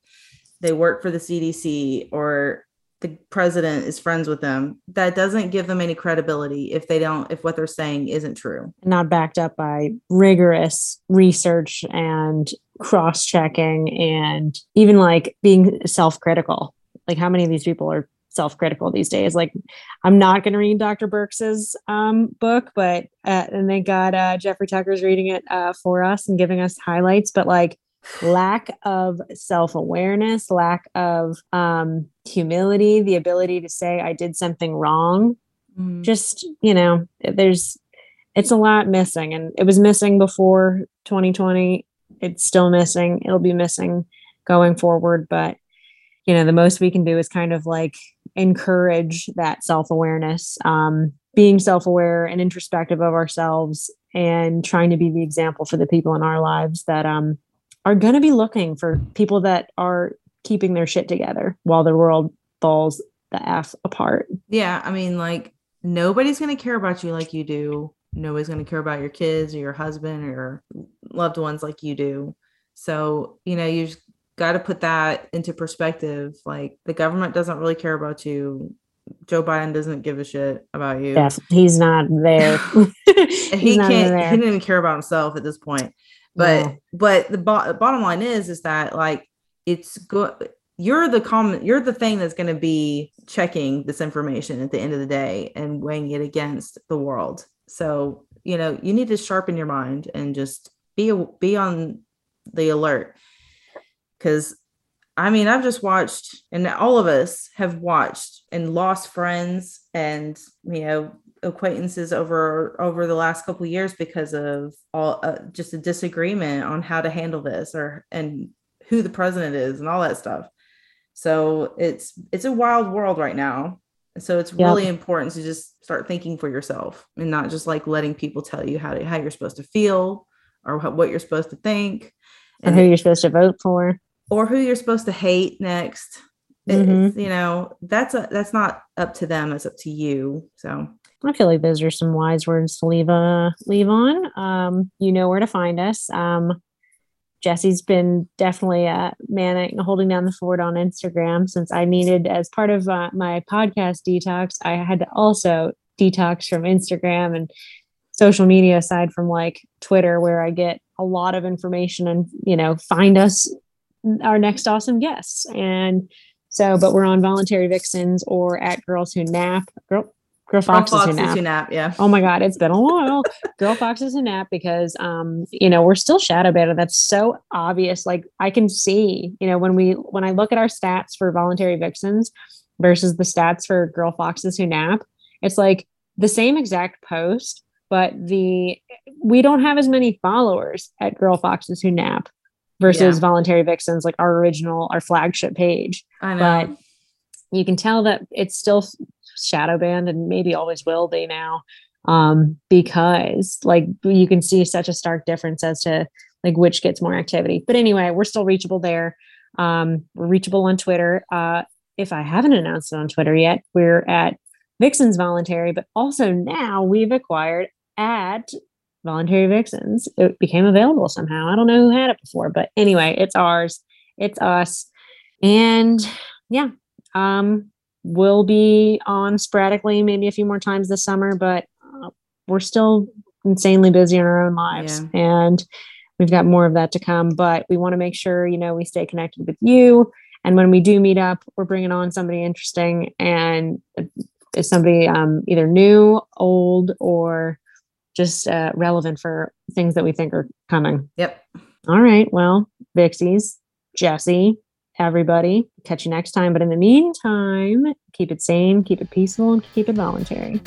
Speaker 2: they work for the cdc or the president is friends with them that doesn't give them any credibility if they don't if what they're saying isn't true.
Speaker 1: Not backed up by rigorous research and cross-checking and even like being self-critical. Like how many of these people are self-critical these days? Like i'm not going to read dr Birx's um, book but uh, and they got uh, jeffrey tucker's reading it uh, for us and giving us highlights but like lack of self-awareness lack of um, humility the ability to say i did something wrong. Mm. just you know there's it's a lot missing and it was missing before 2020 it's still missing. It'll be missing going forward but you know the most we can do is kind of like encourage that self-awareness um, being self-aware and introspective of ourselves and trying to be the example for the people in our lives that um are going to be looking for people that are keeping their shit together while the world falls the f apart.
Speaker 2: Yeah, I mean, like nobody's going to care about you like you do. Nobody's going to care about your kids or your husband or your loved ones like you do. So, you know, you just got to put that into perspective. Like the government doesn't really care about you. Joe Biden doesn't give a shit about you.
Speaker 1: Yes, he's not there. *laughs* *laughs*
Speaker 2: he not can't. There. He didn't even care about himself at this point but yeah. but the bo- bottom line is is that like it's good you're the common you're the thing that's going to be checking this information at the end of the day and weighing it against the world so you know you need to sharpen your mind and just be be on the alert because i mean i've just watched and all of us have watched and lost friends and you know acquaintances over over the last couple years because of all uh, just a disagreement on how to handle this or and who the president is and all that stuff. So it's it's a wild world right now. So it's really important to just start thinking for yourself and not just like letting people tell you how to, how you're supposed to feel or what you're supposed to think.
Speaker 1: And, who you're supposed to vote for.
Speaker 2: Or who you're supposed to hate next. Mm-hmm. you know that's a, that's not up to them it's up to you. So
Speaker 1: I feel like those are some wise words to leave uh leave on. Um, you know where to find us. Um, Jesse's been definitely uh, manning, holding down the fort on Instagram since I needed, as part of uh, my podcast detox, I had to also detox from Instagram and social media aside from like Twitter, where I get a lot of information and, you know, find us our next awesome guests. And so, but we're on Voluntary Vixens or at Girls Who Nap. Girl, Girl Foxes, Girl Foxes who, nap. who nap.
Speaker 2: Yeah.
Speaker 1: Oh my God, it's been a while. Girl Foxes who nap because um, you know, we're still shadow banned. That's so obvious. Like I can see, you know, when we when I look at our stats for voluntary vixens versus the stats for girl foxes who nap, it's like the same exact post, but the we don't have as many followers at Girl Foxes Who Nap versus
Speaker 2: Yeah.
Speaker 1: Voluntary Vixens, like our original, our flagship page.
Speaker 2: I know.
Speaker 1: But you can tell that it's still shadow banned and maybe always will be now um because like you can see such a stark difference as to like which gets more activity. But anyway we're still reachable there. Um we're reachable on twitter. Uh if i haven't announced it on twitter yet we're at vixens voluntary but also now we've acquired at voluntary vixens. It became available somehow. I don't know who had it before but anyway it's ours. It's us. And yeah um we'll be on sporadically maybe a few more times this summer but uh, we're still insanely busy in our own lives and we've got more of that to come but we want to make sure you know we stay connected with you. And when we do meet up we're bringing on somebody interesting and is somebody um, either new old or just uh, relevant for things that we think are coming.
Speaker 2: Yep.
Speaker 1: all right. Well vixies jesse everybody. Catch you next time. But in the meantime keep it sane keep it peaceful and keep it voluntary